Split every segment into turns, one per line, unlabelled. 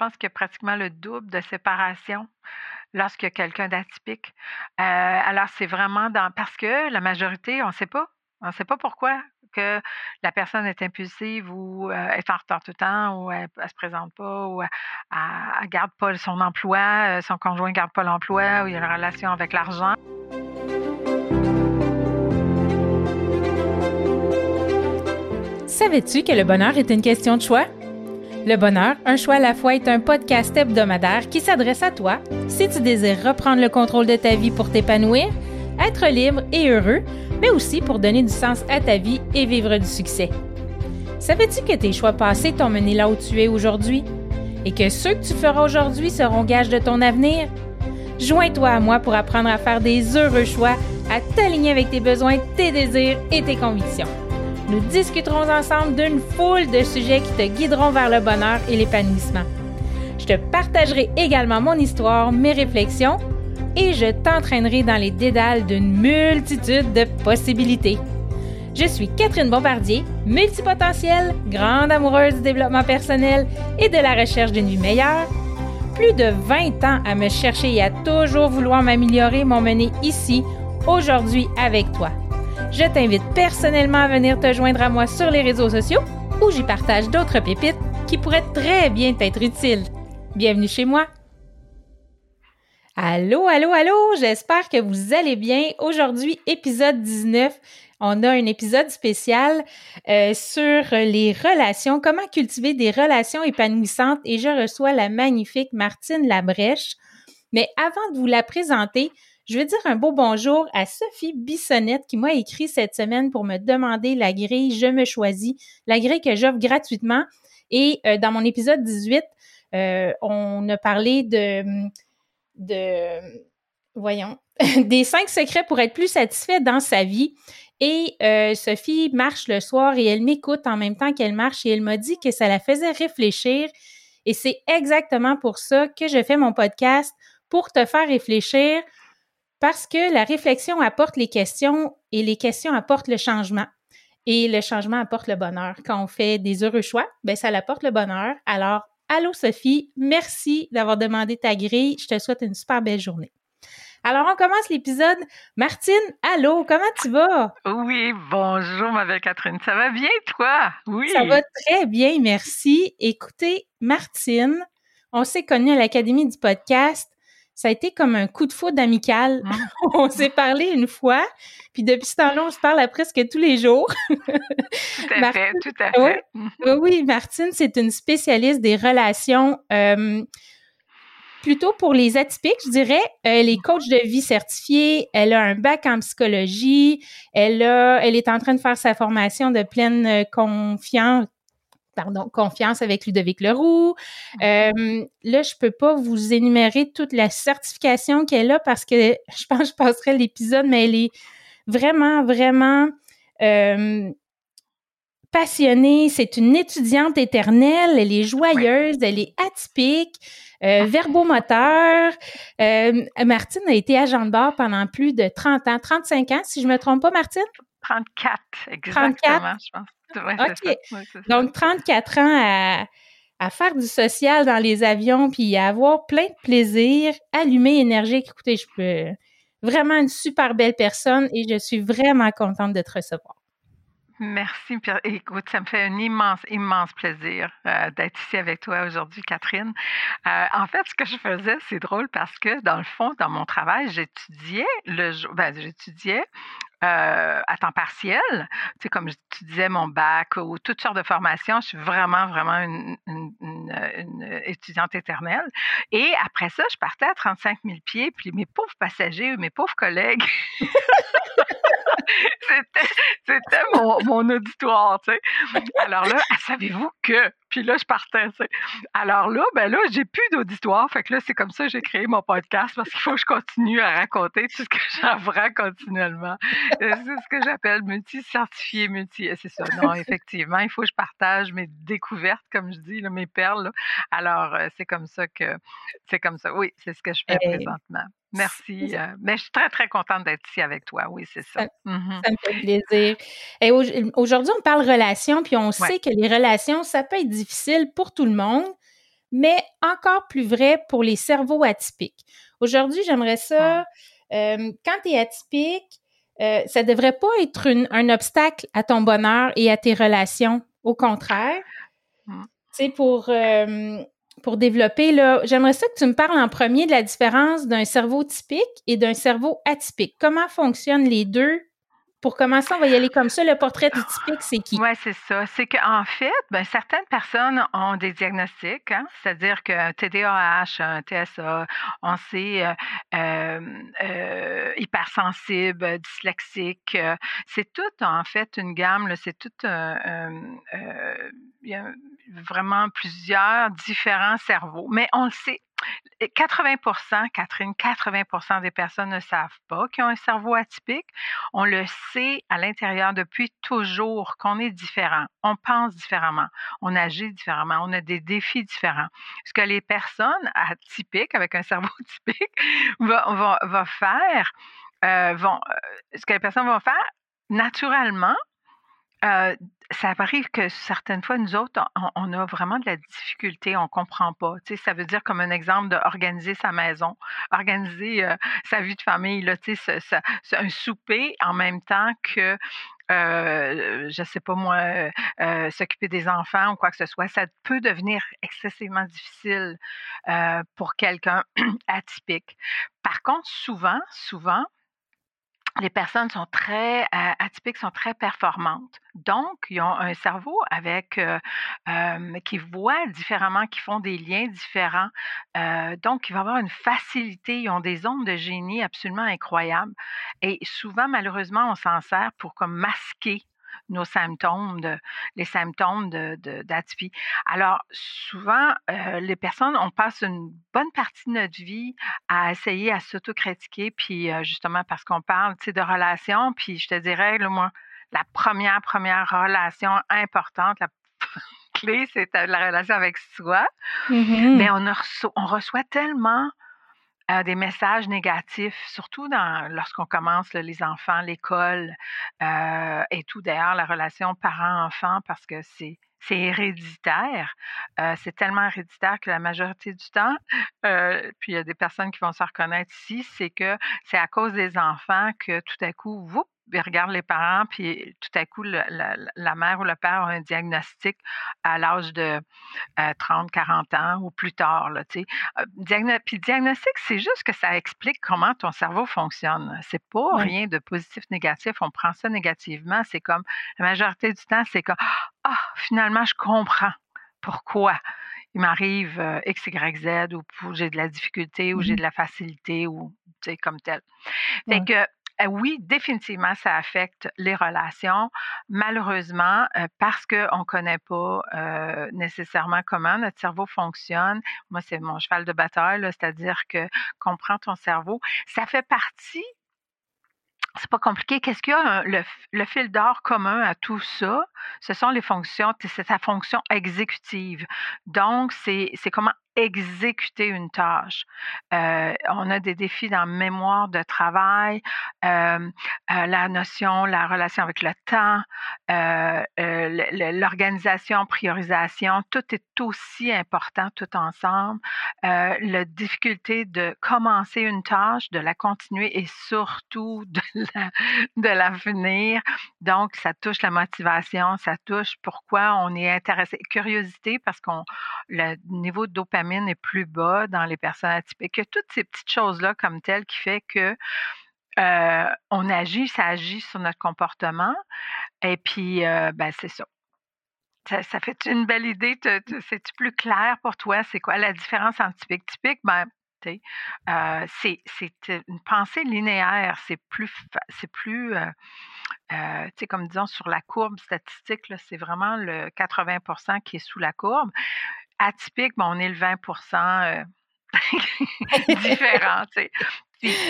pense qu'il y a pratiquement le double de séparation lorsqu'il y a quelqu'un d'atypique. Euh, alors, c'est vraiment dans parce que la majorité, on ne sait pas. On ne sait pas pourquoi que la personne est impulsive ou euh, est en retard tout le temps ou elle, ne se présente pas ou elle, ne garde pas son emploi, euh, son conjoint garde pas l'emploi ou il y a une relation avec l'argent.
Savais-tu que le bonheur est une question de choix? Le bonheur, un choix à la fois est un podcast hebdomadaire qui s'adresse à toi si tu désires reprendre le contrôle de ta vie pour t'épanouir, être libre et heureux, mais aussi pour donner du sens à ta vie et vivre du succès. Savais-tu que tes choix passés t'ont mené là où tu es aujourd'hui? Et que ceux que tu feras aujourd'hui seront gages de ton avenir? Joins-toi à moi pour apprendre à faire des heureux choix, à t'aligner avec tes besoins, tes désirs et tes convictions. Nous discuterons ensemble d'une foule de sujets qui te guideront vers le bonheur et l'épanouissement. Je te partagerai également mon histoire, mes réflexions et je t'entraînerai dans les dédales d'une multitude de possibilités. Je suis Catherine Bombardier, multipotentielle, grande amoureuse du développement personnel et de la recherche d'une vie meilleure. Plus de 20 ans à me chercher et à toujours vouloir m'améliorer m'ont mené ici, aujourd'hui avec toi. Je t'invite personnellement à venir te joindre à moi sur les réseaux sociaux où j'y partage d'autres pépites qui pourraient très bien t'être utiles. Bienvenue chez moi. Allô, allô, allô, j'espère que vous allez bien. Aujourd'hui, épisode 19, on a un épisode spécial euh, sur les relations, comment cultiver des relations épanouissantes et je reçois la magnifique Martine Labrèche. Mais avant de vous la présenter, je veux dire un beau bonjour à Sophie Bissonnette qui m'a écrit cette semaine pour me demander la grille Je me choisis, la grille que j'offre gratuitement. Et euh, dans mon épisode 18, euh, on a parlé de, de voyons, des cinq secrets pour être plus satisfait dans sa vie. Et euh, Sophie marche le soir et elle m'écoute en même temps qu'elle marche et elle m'a dit que ça la faisait réfléchir. Et c'est exactement pour ça que je fais mon podcast, pour te faire réfléchir, parce que la réflexion apporte les questions et les questions apportent le changement. Et le changement apporte le bonheur. Quand on fait des heureux choix, ben ça apporte le bonheur. Alors, allô Sophie, merci d'avoir demandé ta grille. Je te souhaite une super belle journée. Alors, on commence l'épisode. Martine, allô, comment tu vas?
Oui, bonjour, ma belle Catherine. Ça va bien, toi? Oui.
Ça va très bien, merci. Écoutez, Martine, on s'est connus à l'Académie du podcast ça a été comme un coup de foudre amical. On s'est parlé une fois, puis depuis ce temps-là, on se parle presque tous les jours.
tout à fait, tout à fait.
Oui, oui, Martine, c'est une spécialiste des relations. plutôt pour les atypiques, je dirais. Elle est coach de vie certifiée. Elle a un bac en psychologie. Elle a, elle est en train de faire sa formation de pleine euh, confiance, pardon, confiance avec Ludovic Leroux. Euh, là, je peux pas vous énumérer toute la certification qu'elle a parce que je pense que je passerai l'épisode, mais elle est vraiment, vraiment euh, passionnée. C'est une étudiante éternelle. Elle est joyeuse, elle est atypique. Euh, verbomoteur. Euh, Martine a été agent de bord pendant plus de 30 ans, 35 ans, si je me trompe pas, Martine?
34, exactement, 34? je pense.
Donc, 34 ans à, faire du social dans les avions, puis à avoir plein de plaisir, allumé, énergique. Écoutez, je peux vraiment une super belle personne et je suis vraiment contente de te recevoir.
Merci. Écoute, ça me fait un immense, immense plaisir euh, d'être ici avec toi aujourd'hui, Catherine. Euh, en fait, ce que je faisais, c'est drôle parce que dans le fond, dans mon travail, j'étudiais le, ben, j'étudiais euh, à temps partiel, tu sais, comme tu disais, mon bac ou toutes sortes de formations. Je suis vraiment, vraiment une, une, étudiante éternelle. Et après ça, je partais à 35 000 pieds, puis mes pauvres passagers, mes pauvres collègues, c'était mon, mon, auditoire, tu sais. Alors là, savez-vous que puis là, je partais. Alors là, ben là, j'ai plus d'auditoire. Fait que là, c'est comme ça que j'ai créé mon podcast parce qu'il faut que je continue à raconter tout ce que j'apprends continuellement. Euh, c'est ce que j'appelle multi-certifié, multi. C'est ça. Non, effectivement, il faut que je partage mes découvertes, comme je dis, mes perles. Alors, euh, c'est comme ça que c'est comme ça. Oui, c'est ce que je fais présentement. Merci. Euh, mais je suis très, très contente d'être ici avec toi. Oui, c'est ça.
Mmh ça, me fait plaisir. Et aujourd'hui, on parle relations, puis on sait que les relations, ça peut être difficile pour tout le monde, mais encore plus vrai pour les cerveaux atypiques. Aujourd'hui, j'aimerais ça, euh, quand tu es atypique, euh, ça devrait pas être un obstacle à ton bonheur et à tes relations. Au contraire, mmh. tu sais, pour, pour développer, là, j'aimerais ça que tu me parles en premier de la différence d'un cerveau typique et d'un cerveau atypique. Comment fonctionnent les deux pour commencer, on va y aller comme ça. Le portrait du typique, c'est qui?
Oui, c'est ça. C'est qu'en fait, ben, certaines personnes ont des diagnostics, hein, c'est-à-dire que TDAH, un TSA, on sait euh, euh, euh, hypersensible, dyslexique. c'est tout, en fait, une gamme. C'est tout. il y a vraiment plusieurs différents cerveaux. Mais on le sait 80% Catherine, 80% des personnes ne savent pas qu'ils ont un cerveau atypique. On le sait à l'intérieur depuis toujours qu'on est différent. On pense différemment, on agit différemment, on a des défis différents. Ce que les personnes atypiques, avec un cerveau typique, vont, faire, euh, vont, euh, ce que les personnes vont faire, naturellement, euh, ça arrive que certaines fois, nous autres, on, a vraiment de la difficulté, on comprend pas. Tu sais, ça veut dire comme un exemple d'organiser sa maison, organiser euh, sa vie de famille, là, tu sais, un souper en même temps que euh, je sais pas moi, euh, s'occuper des enfants ou quoi que ce soit, ça peut devenir excessivement difficile pour quelqu'un atypique. Par contre, souvent, souvent, les personnes sont très euh, atypiques, sont très performantes. Donc, ils ont un cerveau avec euh, qui voit différemment, qui font des liens différents. Euh, donc, il va avoir une facilité. Ils ont des ondes de génie absolument incroyables. Et souvent, malheureusement, on s'en sert pour comme masquer nos symptômes, de, les symptômes d'atypie. De, Alors, souvent, euh, les personnes, on passe une bonne partie de notre vie à essayer à s'autocritiquer, puis euh, justement parce qu'on parle de relations, puis je te dirais, là, moi, la première, première relation importante, la clé, c'est la relation avec soi. Mm-hmm. Mais on, on reçoit tellement des messages négatifs, surtout lorsqu'on commence les enfants, l'école euh, et tout. D'ailleurs, la relation parent-enfant, parce que c'est c'est héréditaire. Euh, c'est tellement héréditaire que la majorité du temps, euh, puis il y a des personnes qui vont se reconnaître ici, c'est que c'est à cause des enfants que tout à coup, vous, ils regardent les parents, puis tout à coup, la, mère ou le père a un diagnostic à l'âge de 30, euh, 40 ans ou plus tard. Là, euh, puis diagnostic, c'est juste que ça explique comment ton cerveau fonctionne. C'est pas rien de positif, négatif. On prend ça négativement. C'est comme, la majorité du temps, c'est comme, ah, finalement, je comprends pourquoi il m'arrive euh, X, Y, Z, ou j'ai de la difficulté, ou j'ai mmh de la facilité, ou comme tel. Fait que oui, définitivement, ça affecte les relations. Malheureusement, euh, parce qu'on ne connaît pas euh, nécessairement comment notre cerveau fonctionne. Moi, c'est mon cheval de bataille, c'est-à-dire que comprendre ton cerveau, ça fait partie c'est pas compliqué. Qu'est-ce qu'il y a le, le, fil d'or commun à tout ça? Ce sont les fonctions, c'est sa fonction exécutive. Donc, c'est comment exécuter une tâche. Euh, on a des défis dans mémoire de travail, euh, euh, la notion, la relation avec le temps, l'organisation, priorisation, tout est aussi important tout ensemble. la difficulté de commencer une tâche, de la continuer et surtout de la, de la finir. Donc, ça touche la motivation, ça touche pourquoi on est intéressé. Curiosité, parce qu'on le niveau de dopamine est plus bas dans les personnes atypiques. Que toutes ces petites choses-là comme telles qui fait que euh, on agit, ça agit sur notre comportement. Et puis, euh, ben, c'est ça. ça. fait une belle idée. C'est plus clair pour toi? C'est quoi la différence entre typique? Typique, ben, euh, c'est une pensée linéaire. C'est plus, c'est plus, euh, comme disons sur la courbe statistique, c'est vraiment le 80% qui est sous la courbe atypique, mais on est le 20% euh, différent.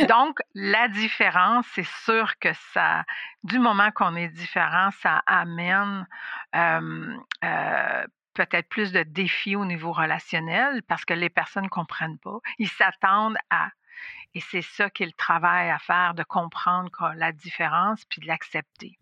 donc, la différence, c'est sûr que ça, du moment qu'on est différent, ça amène euh, peut-être plus de défis au niveau relationnel parce que les personnes ne comprennent pas. Ils s'attendent à. Et c'est ça qui est le travail à faire, de comprendre la différence puis de l'accepter.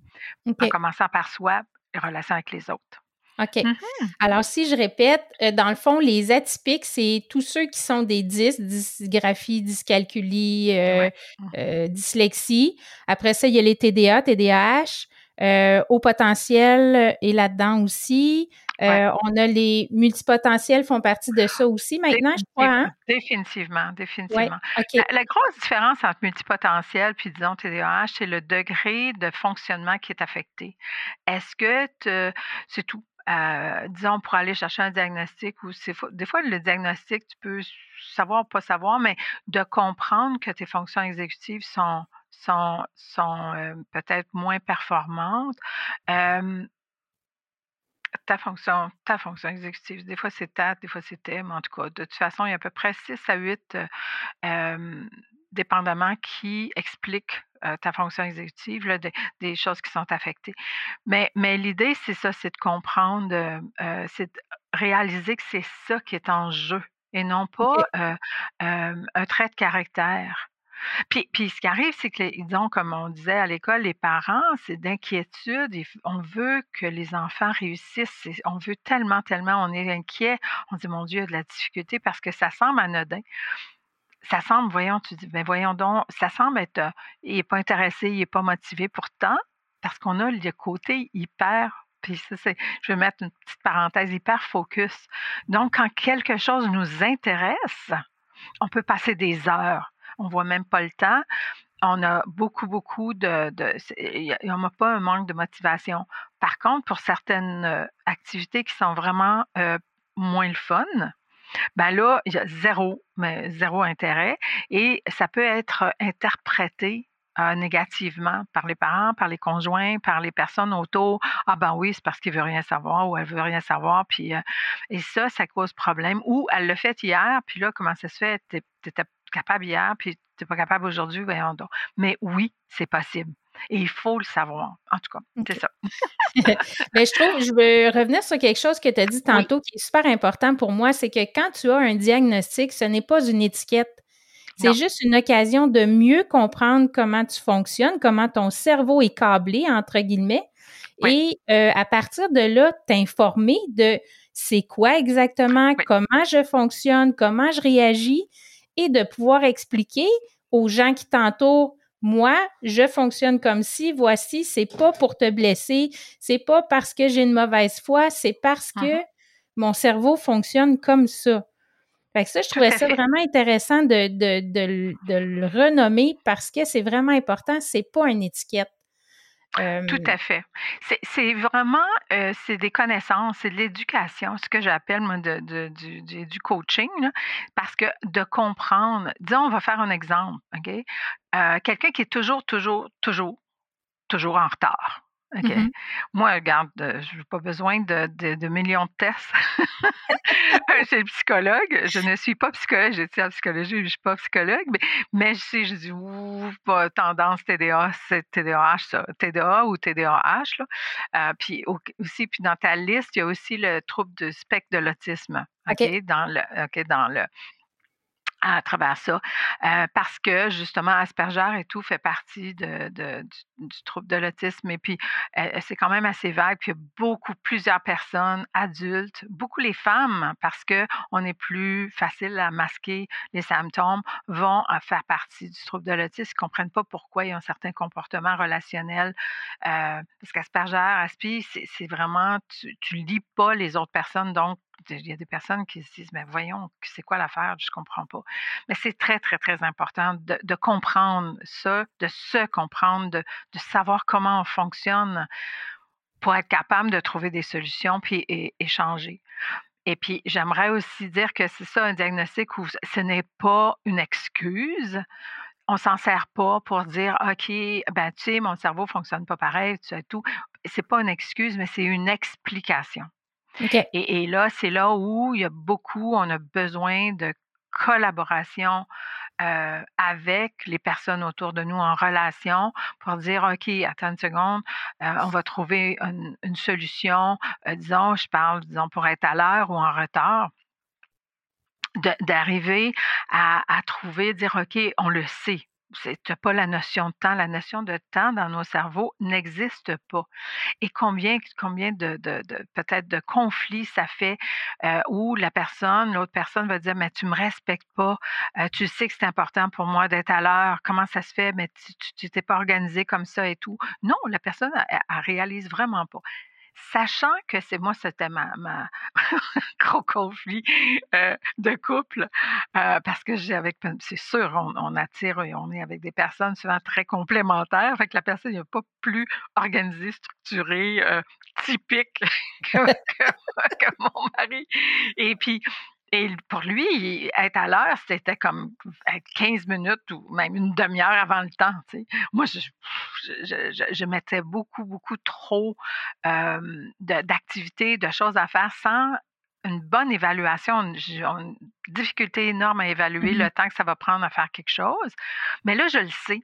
En commençant par soi, les relations avec les autres.
OK. Mm-hmm. Alors, si je répète, euh, dans le fond, les atypiques, c'est tous ceux qui sont des 10, dysgraphie, dyscalculie, euh, mm-hmm. dyslexie. Après ça, il y a les TDA, TDAH. au potentiel est là-dedans aussi. Euh, on a les multipotentiels font partie de ça aussi maintenant, je crois. Hein?
Définitivement, définitivement. la, grosse différence entre multipotentiel puis disons TDAH, c'est le degré de fonctionnement qui est affecté. Est-ce que c'est tout? Disons, pour aller chercher un diagnostic, ou des fois, le diagnostic, tu peux savoir ou pas savoir, mais de comprendre que tes fonctions exécutives sont, sont, sont euh, peut-être moins performantes. Ta fonction, ta fonction exécutive. Des fois, c'est ta, des fois, c'est mais en tout cas, de toute façon, il y a à peu près 6 à 8 euh, dépendamment qui expliquent ta fonction exécutive, des, choses qui sont affectées. Mais, mais l'idée, c'est ça, c'est de comprendre, c'est de réaliser que c'est ça qui est en jeu et non pas un trait de caractère. Puis, puis ce qui arrive, c'est que, disons, comme on disait à l'école, les parents, c'est d'inquiétude. On veut que les enfants réussissent. On veut tellement, tellement, on est inquiet. On dit, mon Dieu, il y a de la difficulté parce que ça semble anodin. Ça semble, voyons, tu dis, ben voyons donc, ça semble être, euh, il n'est pas intéressé, il n'est pas motivé. Pourtant, parce qu'on a le côté hyper puis ça, c'est, je vais mettre une petite parenthèse, hyper focus. Donc, quand quelque chose nous intéresse, on peut passer des heures on voit même pas le temps. On a beaucoup, beaucoup de. on n'a pas un manque de motivation. Par contre, pour certaines euh, activités qui sont vraiment euh, moins le fun, ben là, il y a zéro, zéro intérêt et ça peut être interprété euh, négativement par les parents, par les conjoints, par les personnes autour. Ah ben oui, c'est parce qu'il veut rien savoir ou elle veut rien savoir. Puis, et ça, ça cause problème. Ou elle l'a fait hier, puis là, comment ça se fait? Tu n'étais capable hier, puis tu n'es pas capable aujourd'hui. Mais oui, c'est possible. Et il faut le savoir. En tout cas, c'est ça.
Mais je trouve, je veux revenir sur quelque chose que tu as dit tantôt qui est super important pour moi, c'est que quand tu as un diagnostic, ce n'est pas une étiquette. C'est juste une occasion de mieux comprendre comment tu fonctionnes, comment ton cerveau est câblé, entre guillemets. Et euh, à partir de là, t'informer de c'est quoi exactement, comment je fonctionne, comment je réagis et de pouvoir expliquer aux gens qui t'entourent moi, je fonctionne comme si, voici, c'est pas pour te blesser, c'est pas parce que j'ai une mauvaise foi, c'est parce que uh-huh. mon cerveau fonctionne comme ça. Fait que ça, je trouvais ça vraiment intéressant de, de, de, de, le renommer parce que c'est vraiment important, c'est pas une étiquette.
Tout à fait. C'est vraiment, c'est des connaissances, c'est de l'éducation, ce que j'appelle moi de, du, du, coaching, parce que de comprendre, disons, on va faire un exemple, OK? Quelqu'un qui est toujours, toujours, toujours, toujours en retard. OK. Mmh Moi, regarde, euh, je n'ai pas besoin de, de, millions de tests. J'ai le psychologue. Je ne suis pas psychologue. J'étais en psychologie, je ne suis pas psychologue. Mais, mais je sais, je dis, ouh, pas tendance TDA, c'est TDAH, ça. TDA ou TDAH. Là. Euh, puis aussi, puis dans ta liste, il y a aussi le trouble du spectre de l'autisme. OK. Dans le, OK, dans le, à travers ça, euh, parce que justement Asperger et tout fait partie du, trouble de l'autisme et puis euh, c'est quand même assez vague. Puis il y a beaucoup, plusieurs personnes adultes, beaucoup les femmes, parce que on est plus facile à masquer les symptômes, vont euh, faire partie du trouble de l'autisme, ils comprennent pas pourquoi il y a un certain comportement relationnel. parce qu'Asperger, Aspi, c'est vraiment, tu, tu lis pas les autres personnes, donc il y a des personnes qui se disent, mais voyons, c'est quoi l'affaire? Je ne comprends pas. Mais c'est très, très, très important de, comprendre ça, de se comprendre, de, savoir comment on fonctionne pour être capable de trouver des solutions puis échanger. Et puis, j'aimerais aussi dire que c'est ça un diagnostic où ce n'est pas une excuse. On s'en sert pas pour dire, OK, ben, tu sais, mon cerveau fonctionne pas pareil, tu sais, tout. C'est pas une excuse, mais c'est une explication. Et, là, c'est là où il y a beaucoup, on a besoin de collaboration avec les personnes autour de nous en relation pour dire, OK, attends une seconde, on va trouver une, solution, disons, je parle, disons, pour être à l'heure ou en retard d'arriver à, trouver, dire, OK, on le sait, tu n'as pas la notion de temps. La notion de temps dans nos cerveaux n'existe pas. Et combien, de, peut-être de conflits ça fait euh, où la personne, l'autre personne va dire, mais tu me respectes pas, euh, tu sais que c'est important pour moi d'être à l'heure, comment ça se fait, mais tu t'es pas organisé comme ça et tout. Non, la personne, elle réalise vraiment pas sachant que c'est moi, c'était ma, gros conflit euh, de couple, euh, parce que j'ai avec, c'est sûr, on, attire et on est avec des personnes souvent très complémentaires, fait que la personne n'est pas plus organisée, structurée, euh, typique que, que, mon mari. Et puis, et pour lui, être à l'heure, c'était comme être 15 minutes ou même une demi-heure avant le temps. Moi, je, je, mettais beaucoup, beaucoup trop d'activités, de, choses à faire sans une bonne évaluation. J'ai une difficulté énorme à évaluer mmh le temps que ça va prendre à faire quelque chose. Mais là, je le sais.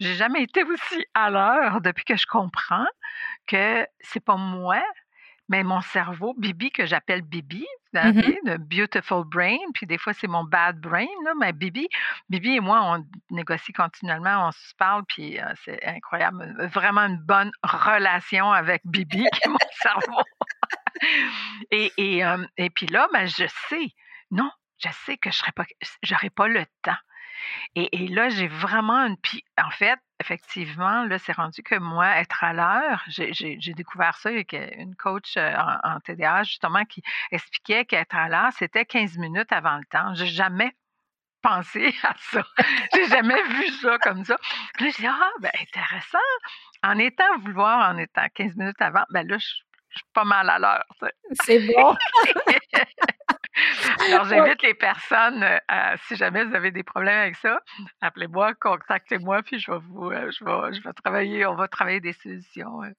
J'ai jamais été aussi à l'heure depuis que je comprends que c'est pas moi mais mon cerveau, Bibi, que j'appelle Bibi, hein, mmh le beautiful brain, puis des fois c'est mon bad brain, là, mais Bibi, Bibi et moi, on négocie continuellement, on se parle, puis euh, c'est incroyable. Vraiment une bonne relation avec Bibi, qui est mon cerveau. et, et, euh, et puis là, ben, je sais, non, je sais que je n'aurai pas, pas le temps. Et, là, j'ai vraiment une. En fait, effectivement, là, c'est rendu que moi, être à l'heure, j'ai découvert ça avec une coach euh, en, TDA, justement, qui expliquait qu'être à l'heure, c'était 15 minutes avant le temps. J'ai jamais pensé à ça. J'ai jamais vu ça comme ça. Puis là, je dis, ah, ben, intéressant. En étant vouloir, en étant 15 minutes avant, ben là, je, je suis pas mal à l'heure.
C'est bon.
Alors, j'invite les personnes, euh, si jamais vous avez des problèmes avec ça, appelez-moi, contactez-moi, puis je vais vous, euh, je, vais, je vais travailler, on va travailler des solutions. Euh,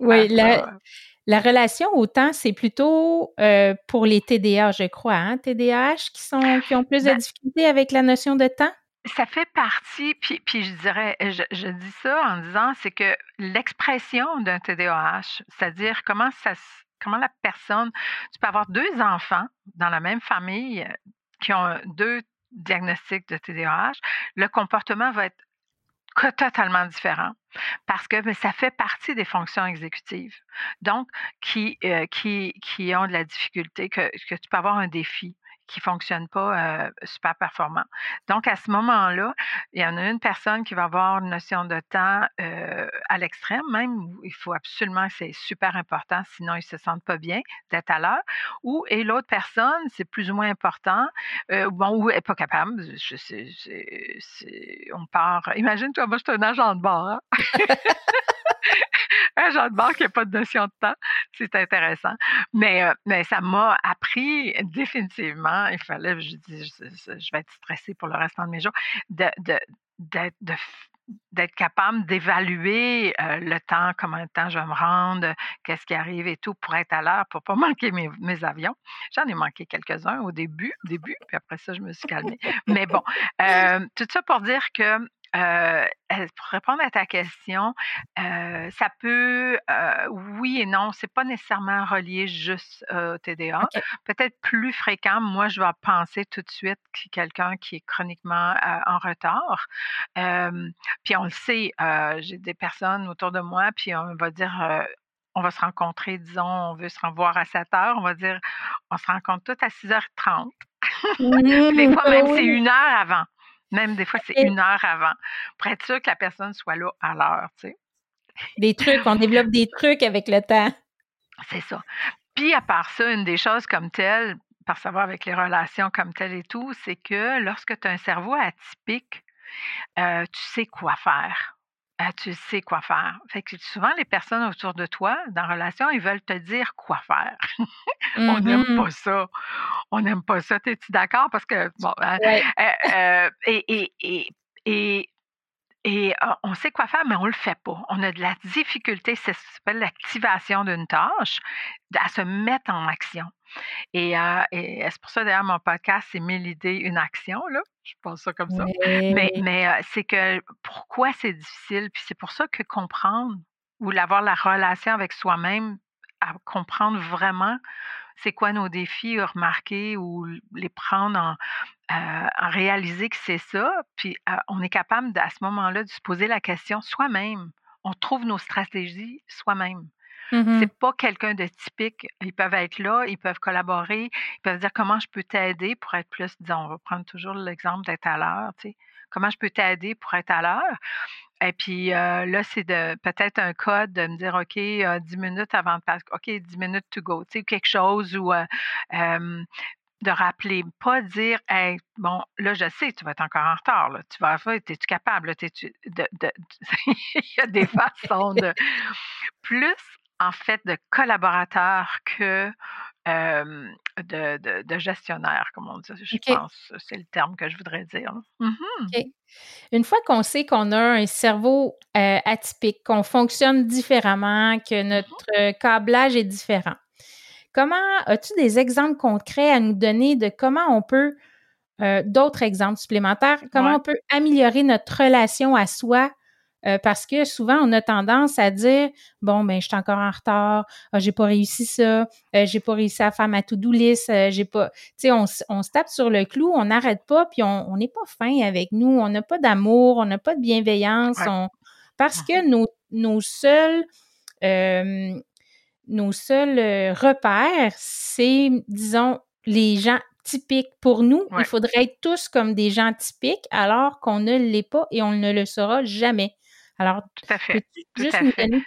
oui, la, la, relation au temps, c'est plutôt pour les TDA, je crois, hein, TDAH qui, sont, qui ont plus de ben difficultés avec la notion de temps?
Ça fait partie, puis, puis je dirais, je, je dis ça en disant, c'est que l'expression d'un TDAH, c'est-à-dire comment ça comment la personne, tu peux avoir deux enfants dans la même famille euh, qui ont deux diagnostics de TDAH, le comportement va être totalement différent parce que ça fait partie des fonctions exécutives. Donc, qui, euh, ont de la difficulté, que tu peux avoir un défi qui fonctionne pas euh, super performant. Donc, à ce moment-là, il y en a une personne qui va avoir une notion de temps euh, à l'extrême, même où il faut absolument, c'est super important, sinon ils se sentent pas bien d'être à l'heure. Ou, et l'autre personne, c'est plus ou moins important, euh, bon, ou elle n'est pas capable. Je sais, on part. Imagine-toi, moi, je suis un agent de bord. Hein? un genre de pas de notion de temps. C'est intéressant. Mais, euh, mais ça m'a appris définitivement, il fallait, je dis, je, vais être stressée pour le restant de mes jours, d'être capable d'évaluer euh, le temps, combien de temps je vais me rendre, qu'est-ce qui arrive et tout pour être à l'heure, pour pas manquer mes, mes avions. J'en ai manqué quelques-uns au début, début, puis après ça, je me suis calmée. Mais bon, euh, tout ça pour dire que euh, pour répondre à ta question, euh, ça peut, euh, oui et non, c'est pas nécessairement relié juste au TDA. Peut-être plus fréquent, moi, je vais penser tout de suite que quelqu'un qui est chroniquement en retard. puis on le sait, j'ai des personnes autour de moi, puis on va dire, on va se rencontrer, disons, on veut se revoir à 7 heures, on va dire, on se rencontre toutes à 6h30. des fois, même, c'est une heure avant. Même des fois, c'est une heure avant, pour être sûr que la personne soit là à l'heure, tu sais.
Des trucs, on développe des trucs avec le temps.
C'est ça. Puis à part ça, une des choses comme telle, par savoir avec les relations comme telles et tout, c'est que lorsque tu as un cerveau atypique, euh, tu sais quoi faire. Ah, tu sais quoi faire. Fait que souvent, les personnes autour de toi, dans la relation, ils veulent te dire quoi faire. On n'aime mmh pas ça. On n'aime pas ça. Es-tu d'accord? Parce que, bon, hein, euh, euh, et, et, et, et ah, on sait quoi faire, mais on ne le fait pas. On a de la difficulté, ça s'appelle l'activation d'une tâche, à se mettre en action. Et, euh, c'est pour ça, d'ailleurs, mon podcast, c'est Mille idées, une action, là. Je pense ça comme ça. Mais, mais euh, c'est que pourquoi c'est difficile, puis c'est pour ça que comprendre ou avoir la relation avec soi-même, à comprendre vraiment c'est quoi nos défis, remarquer ou les prendre réaliser que c'est ça, puis on est capable à ce moment-là de se poser la question soi-même. On trouve nos stratégies soi-même.
Mmh
C'est pas quelqu'un de typique. Ils peuvent être là, ils peuvent collaborer, ils peuvent dire comment je peux t'aider pour être plus, disons, on va prendre toujours l'exemple d'être à l'heure, tu sais. Comment je peux t'aider pour être à l'heure? Et puis là, c'est de peut-être un code de me dire OK, 10 minutes avant de passer, OK, 10 minutes to go, tu sais, quelque chose ou de rappeler, pas dire hey, bon, là, je sais, tu vas être encore en retard, là. tu vas faire, es-tu capable? Es -tu de, de, Il y a des façons de plus en fait de collaborateurs que de, de, gestionnaire, comme on dit. Je pense c'est le terme que je voudrais dire. Mmh
Une fois qu'on sait qu'on a un cerveau atypique, qu'on fonctionne différemment, que mmh notre câblage est différent, comment as-tu des exemples concrets à nous donner de comment on peut, d'autres exemples supplémentaires, comment on peut améliorer notre relation à soi euh, parce que souvent, on a tendance à dire bon, ben, je suis encore en retard, ah, j'ai pas réussi ça, euh, j'ai pas réussi à faire ma to-do list, euh, j'ai pas. Tu sais, on, on, se tape sur le clou, on n'arrête pas, puis on n'est pas fin avec nous, on n'a pas d'amour, on n'a pas de bienveillance, parce que nos, nos seuls nos seuls repères, c'est, disons, les gens typiques. Pour nous, il faudrait être tous comme des gens typiques, alors qu'on ne l'est pas et on ne le saura jamais. Alors,
tout à fait.
juste nous donner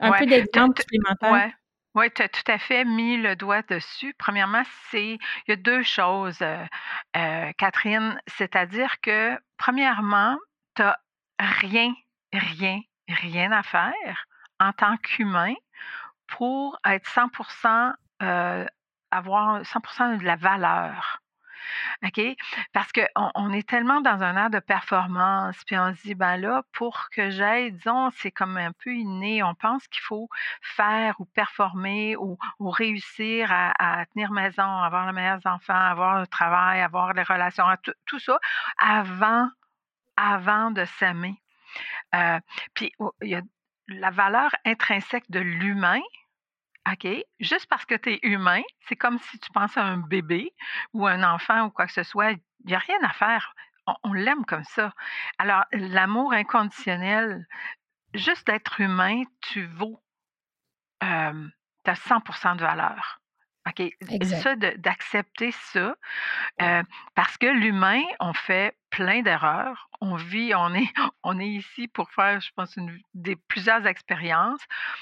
un peu d'exemple supplémentaire?
Oui, tu as tout à fait mis le doigt dessus. Premièrement, c'est il y a deux choses, euh, euh, Catherine. C'est-à-dire que, premièrement, tu n'as rien, rien, rien à faire en tant qu'humain pour être 100% euh, avoir 100% de la valeur. OK? Parce qu'on on est tellement dans un air de performance, puis on se dit, ben là, pour que j'aille, disons, c'est comme un peu inné. On pense qu'il faut faire ou performer ou, réussir à, tenir maison, avoir les meilleurs enfants, avoir le travail, avoir les relations, tout, ça avant, avant de s'aimer. Euh, puis il y a la valeur intrinsèque de l'humain, OK, juste parce que tu es humain, c'est comme si tu penses à un bébé ou un enfant ou quoi que ce soit, il n'y a rien à faire. On, l'aime comme ça. Alors, l'amour inconditionnel, juste d'être humain, tu vaux, tu as 100% de valeur. OK. Ça, d'accepter ça, euh, parce que l'humain, on fait plein d'erreurs. On vit, on est, on est ici pour faire, je pense, une, des plusieurs expériences.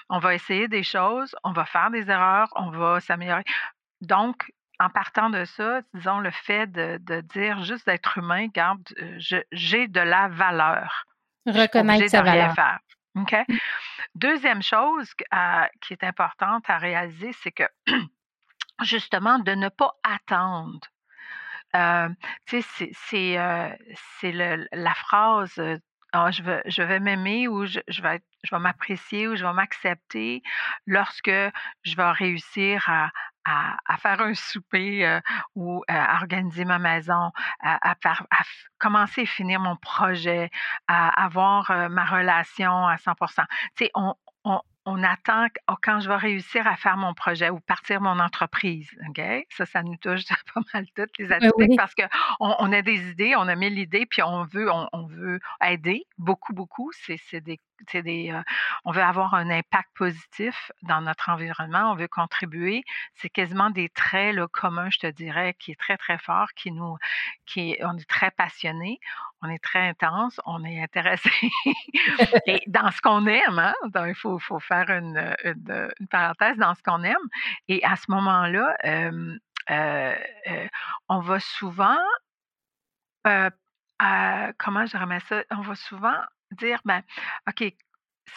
On va essayer des choses, on va faire des erreurs, on va s'améliorer. Donc, en partant de ça, disons, le fait de, de dire juste d'être humain, garde, euh, j'ai de la valeur.
Reconnaître sa valeur. Faire.
OK? Mmh. Deuxième chose euh, qui est importante à réaliser, c'est que justement de ne pas attendre. Euh, c'est euh, la phrase «Ah, je, vais, je vais m'aimer ou je, je, vais, je vais m'apprécier ou je vais m'accepter lorsque je vais réussir à, à, faire un souper euh, ou à organiser ma maison, à, commencer et finir mon projet, à avoir ma relation à 100 Tu sais, on, on attend oh, quand je vais réussir à faire mon projet ou partir mon entreprise. OK? Ça, ça nous touche pas mal toutes les atypiques parce qu'on on a des idées, on a mis l'idée, puis on veut, on, veut aider beaucoup, beaucoup. C'est des, euh, on veut avoir un impact positif dans notre environnement, on veut contribuer. C'est quasiment des traits là, communs, je te dirais, qui est très, très fort, qui nous, on est très passionné on est très intense, on est intéressé et dans ce qu'on aime. Hein, il faut, faire une, parenthèse dans ce qu'on aime. Et à ce moment-là, euh, euh, on va souvent, comment je remets ça, on va souvent dire, ben, OK,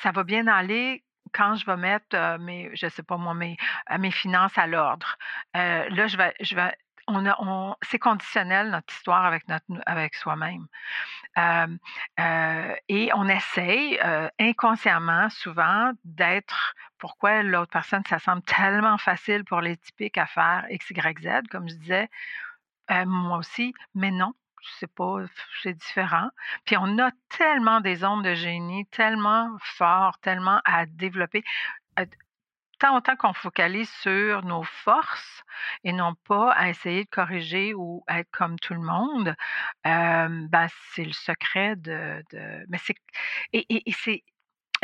ça va bien aller quand je vais mettre mes, je sais pas moi, mes, mes finances à l'ordre. là, je vais, je vais on on, c'est conditionnel notre histoire avec notre, avec soi-même. Euh, et on essaye euh, inconsciemment souvent d'être. Pourquoi l'autre personne, ça semble tellement facile pour les typiques à faire X, Y, Z, comme je disais, euh, moi aussi, mais non. Pas, c'est différent. Puis on a tellement des ondes de génie, tellement fort, tellement à développer tant autant qu'on focalise sur nos forces et non pas à essayer de corriger ou être comme tout le monde, ben, c'est le secret de, de mais c'est et, et, c'est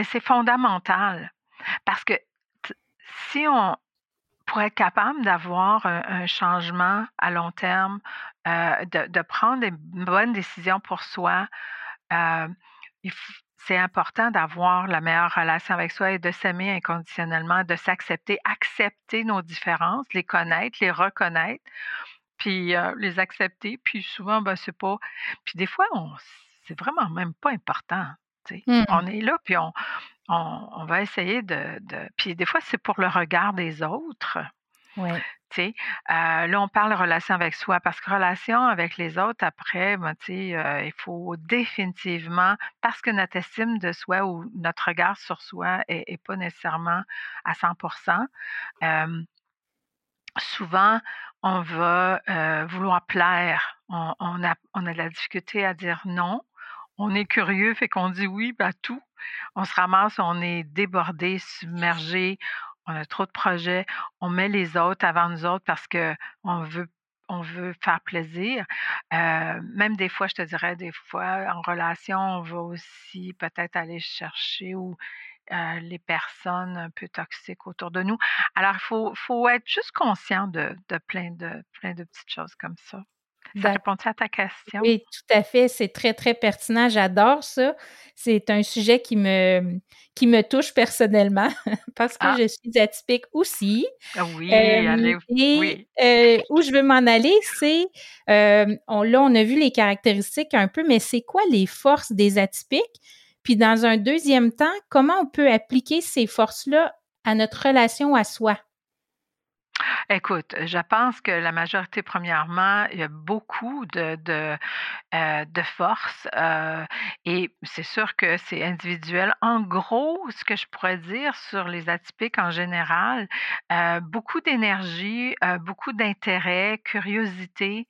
c'est fondamental parce que si on pour être capable d'avoir un, changement à long terme, de, de, prendre des bonnes décisions pour soi, c'est important d'avoir la meilleure relation avec soi et de s'aimer inconditionnellement, de s'accepter, accepter nos différences, les connaître, les reconnaître, puis euh, les accepter. Puis souvent, ben, c'est pas. Puis des fois, on... c'est vraiment même pas important. Mmh. On est là, puis on, on, va essayer de, de, Puis des fois, c'est pour le regard des autres.
Oui.
Euh, là, on parle de relation avec soi parce que relation avec les autres, après, ben, euh, il faut définitivement, parce que notre estime de soi ou notre regard sur soi est, pas nécessairement à 100% souvent, on va euh, vouloir plaire. On, a, on a de la difficulté à dire non. On est curieux, fait qu'on dit oui à tout. On se ramasse, on est débordé, submergé, on a trop de projets, on met les autres avant nous autres parce que on veut on veut faire plaisir. Euh, même des fois, je te dirais, des fois, en relation, on va aussi peut-être aller chercher ou euh, les personnes un peu toxiques autour de nous. Alors, il faut, être juste conscient de, de, plein de plein de petites choses comme ça. Ça répond à ta question?
Oui, tout à fait. C'est très, très pertinent. J'adore ça. C'est un sujet qui me, qui me touche personnellement parce que ah. je suis atypique aussi.
Ah oui, allez,
et euh, où je veux m'en aller, c'est, euh, on, là, on a vu les caractéristiques un peu, mais c'est quoi les forces des atypiques? Puis dans un deuxième temps, comment on peut appliquer ces forces-là à notre relation à soi?
Écoute, je pense que la majorité, premièrement, il y a beaucoup de, de, euh, de force euh, et c'est sûr que c'est individuel. En gros, ce que je pourrais dire sur les atypiques en général, euh, beaucoup d'énergie, beaucoup d'intérêt, curiosité,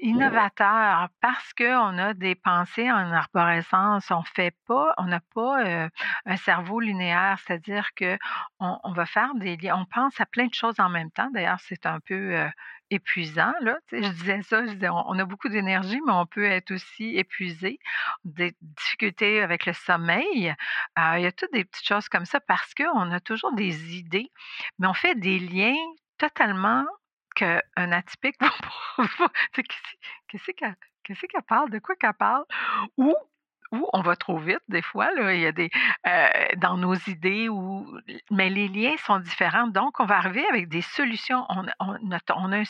innovateur parce qu'on a des pensées en arborescence. On fait pas, on n'a pas un cerveau linéaire, c'est-à-dire que on, on va faire des on pense à plein de choses en même temps. D'ailleurs, c'est un peu épuisant. Là. je disais ça, on, a beaucoup d'énergie, mais on peut être aussi épuisé. Des difficultés avec le sommeil. il y a toutes des petites choses comme ça parce qu'on a toujours des idées, mais on fait des liens totalement qu'un atypique qu'est-ce qu'elle parle, de quoi qu'elle parle, ou ou on va trop vite des fois. Il y a des euh, dans nos idées mais les liens sont différents. Donc, on va arriver avec des solutions. On, a un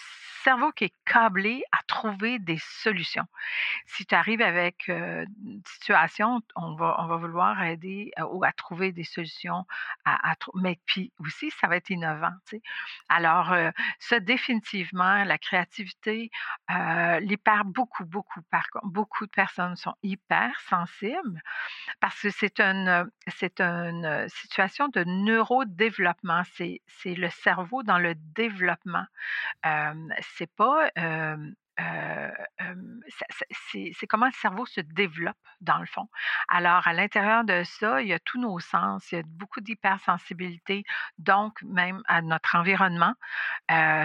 cerveau qui est câblé à trouver des solutions. Si tu arrives avec euh, une situation, on va, vouloir aider euh, ou à trouver des solutions. À, à, mais puis aussi, ça va être innovant. Alors, ça, définitivement, la créativité, l'hyper, beaucoup, beaucoup, par beaucoup de personnes sont hyper sensibles parce que c'est une, c'est une situation de neurodéveloppement. C'est, c'est le cerveau dans le développement. Euh, c'est pas. C'est, comment le cerveau se développe dans le fond. Alors, à l'intérieur de ça, il y a tous nos sens, il y a beaucoup d'hypersensibilité, donc même à notre environnement.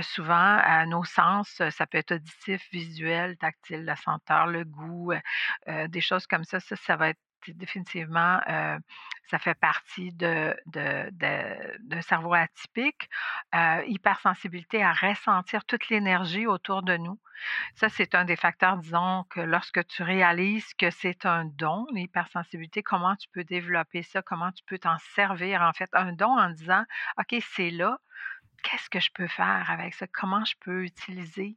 souvent, à nos sens, ça peut être auditif, visuel, tactile, la senteur, le goût, des choses comme ça. Ça, ça va être définitivement, euh, ça fait partie de, de, de, cerveau atypique. Euh, hypersensibilité à ressentir toute l'énergie autour de nous. Ça, c'est un des facteurs, disons, que lorsque tu réalises que c'est un don, l'hypersensibilité, comment tu peux développer ça, comment tu peux t'en servir, en fait, un don en disant, OK, c'est là, qu'est-ce que je peux faire avec ça? Comment je peux utiliser?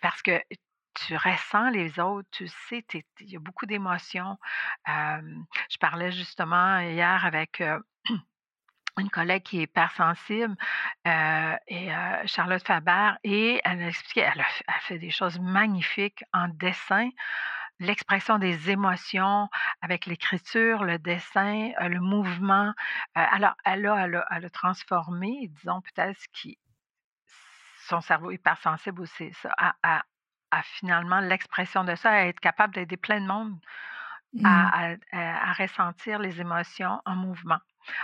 Parce que tu ressens les autres, tu sais, il y a beaucoup d'émotions. je parlais justement hier avec une collègue qui est hypersensible, et Charlotte Faber, et elle a expliqué, elle a, fait des choses magnifiques en dessin, l'expression des émotions avec l'écriture, le dessin, le mouvement. alors, elle a, elle a, elle a transformé, disons peut-être qui son cerveau hypersensible aussi, ça, finalement l'expression de ça, à être capable d'aider plein de monde mmh. à, à, ressentir les émotions en mouvement.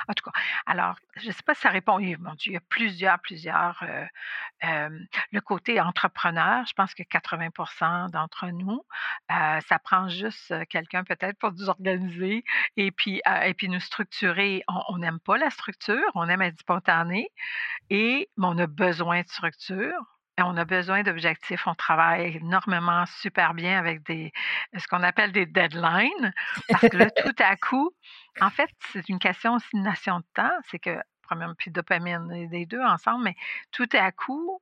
En tout cas, alors, je ne sais pas si ça répond. Mon Dieu, il y a plusieurs, plusieurs. le côté entrepreneur, je pense que 80% d'entre nous, ça prend juste quelqu'un peut-être pour nous organiser et puis, et puis nous structurer. On n'aime pas la structure, on aime être spontané, et, mais on a besoin de structure on a besoin d'objectifs. On travaille énormément super bien avec des ce qu'on appelle des deadlines. Parce que là, tout à coup, en fait, c'est une question aussi de notion de temps. C'est que, premièrement, puis dopamine, des deux ensemble, mais tout à coup,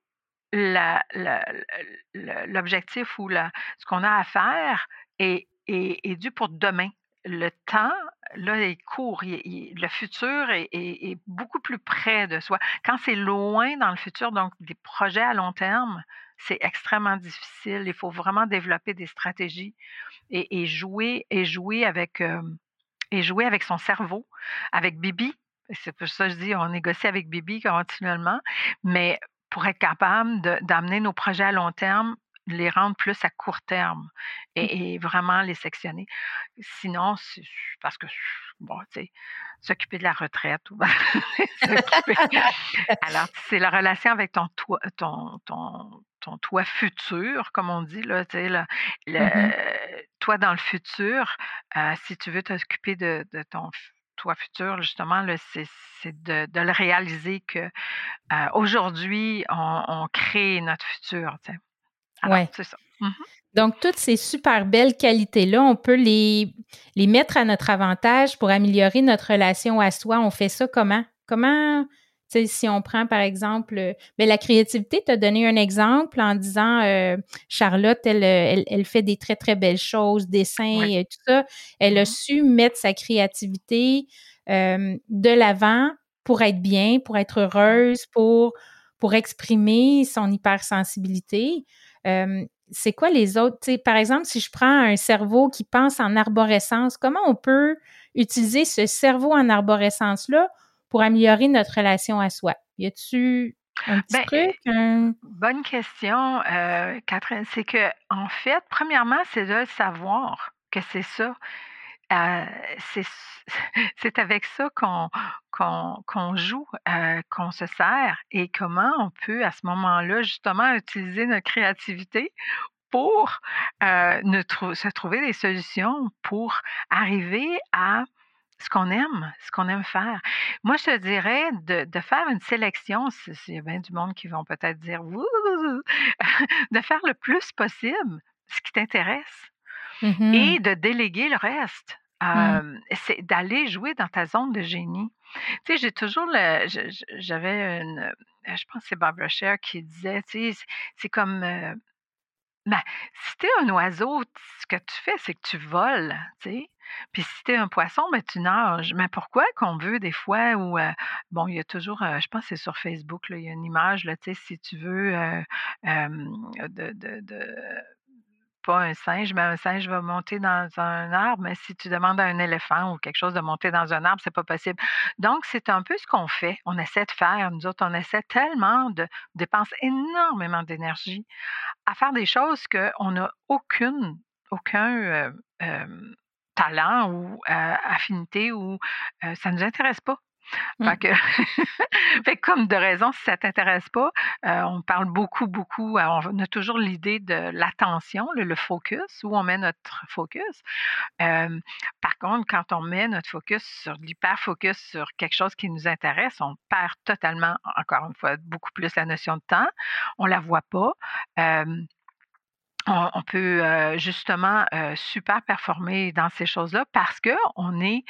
l'objectif ou ce qu'on a à faire est, est dû pour demain le temps, là, est court. le futur est, beaucoup plus près de soi. Quand c'est loin dans le futur, donc des projets à long terme, c'est extrêmement difficile. Il faut vraiment développer des stratégies et, jouer et jouer avec et jouer avec son cerveau, avec Bibi. C'est pour ça que je dis on négocie avec Bibi continuellement, mais pour être capable d'amener nos projets à long terme les rendre plus à court terme mmh. et, vraiment les sectionner. Sinon, parce que, bon, tu sais, s'occuper de la retraite ou Alors, c'est la relation avec ton toit, ton, ton, ton toit futur, comme on dit, là, tu sais, le, mmh toi dans le futur, euh, si tu veux t'occuper de, de ton toit futur, justement, c'est de, de, le réaliser que euh, aujourd'hui, on, on, crée notre futur. Tu sais.
Ouais. C'est ça. Mmh Donc, toutes ces super belles qualités-là, on peut les, les mettre à notre avantage pour améliorer notre relation à soi. On fait ça comment? Comment, si on prend par exemple, ben, la créativité, tu as donné un exemple en disant euh, Charlotte, elle, elle, fait des très, très belles choses, dessins et tout ça. Elle a mmh su mettre sa créativité euh, de l'avant pour être bien, pour être heureuse, pour, pour exprimer son hypersensibilité c'est quoi les autres? par exemple, si je prends un cerveau qui pense en arborescence, comment on peut utiliser ce cerveau en arborescence-là pour améliorer notre relation à soi? Y a-tu un petit ben, truc?
Bonne question, euh, Catherine. C'est que, en fait, premièrement, c'est de savoir que c'est ça. Euh, c'est avec ça qu'on joue, euh, qu'on se sert et comment on peut à ce moment-là justement utiliser notre créativité pour euh, se trouver des solutions pour arriver à ce qu'on aime, ce qu'on aime faire. Moi, je te dirais de, de faire une sélection, il y a bien du monde qui vont peut-être dire, de faire le plus possible ce qui t'intéresse Mmh et de déléguer le reste. C'est d'aller jouer dans ta zone de génie. Tu sais, j'ai toujours le, j'avais une, je pense que c'est Barbara Sher qui disait, tu sais, c'est comme, ben, si t'es un oiseau, ce que tu fais, c'est que tu voles, tu sais. Puis si t'es un poisson, ben tu nages. Mais pourquoi qu'on veut des fois où bon, il y a toujours, je pense que c'est sur Facebook, là, il y a une image là, tu sais, si tu veux de, de, de pas un singe, mais un singe va monter dans un arbre, mais si tu demandes à un éléphant ou quelque chose de monter dans un arbre, c'est pas possible. Donc, c'est un peu ce qu'on fait. On essaie de faire. Nous autres, on essaie tellement de dépenser énormément d'énergie à faire des choses qu'on n'a aucune, aucun talent ou affinité ou ça ne nous intéresse pas. Mmh. Fait comme de raison, si ça t'intéresse pas, euh, on parle beaucoup, beaucoup, euh, on a toujours l'idée de l'attention, le, focus, où on met notre focus. par contre, quand on met notre focus sur l'hyper-focus sur quelque chose qui nous intéresse, on perd totalement, encore une fois, beaucoup plus la notion de temps. On la voit pas. on, peut justement super performer dans ces choses-là parce que on est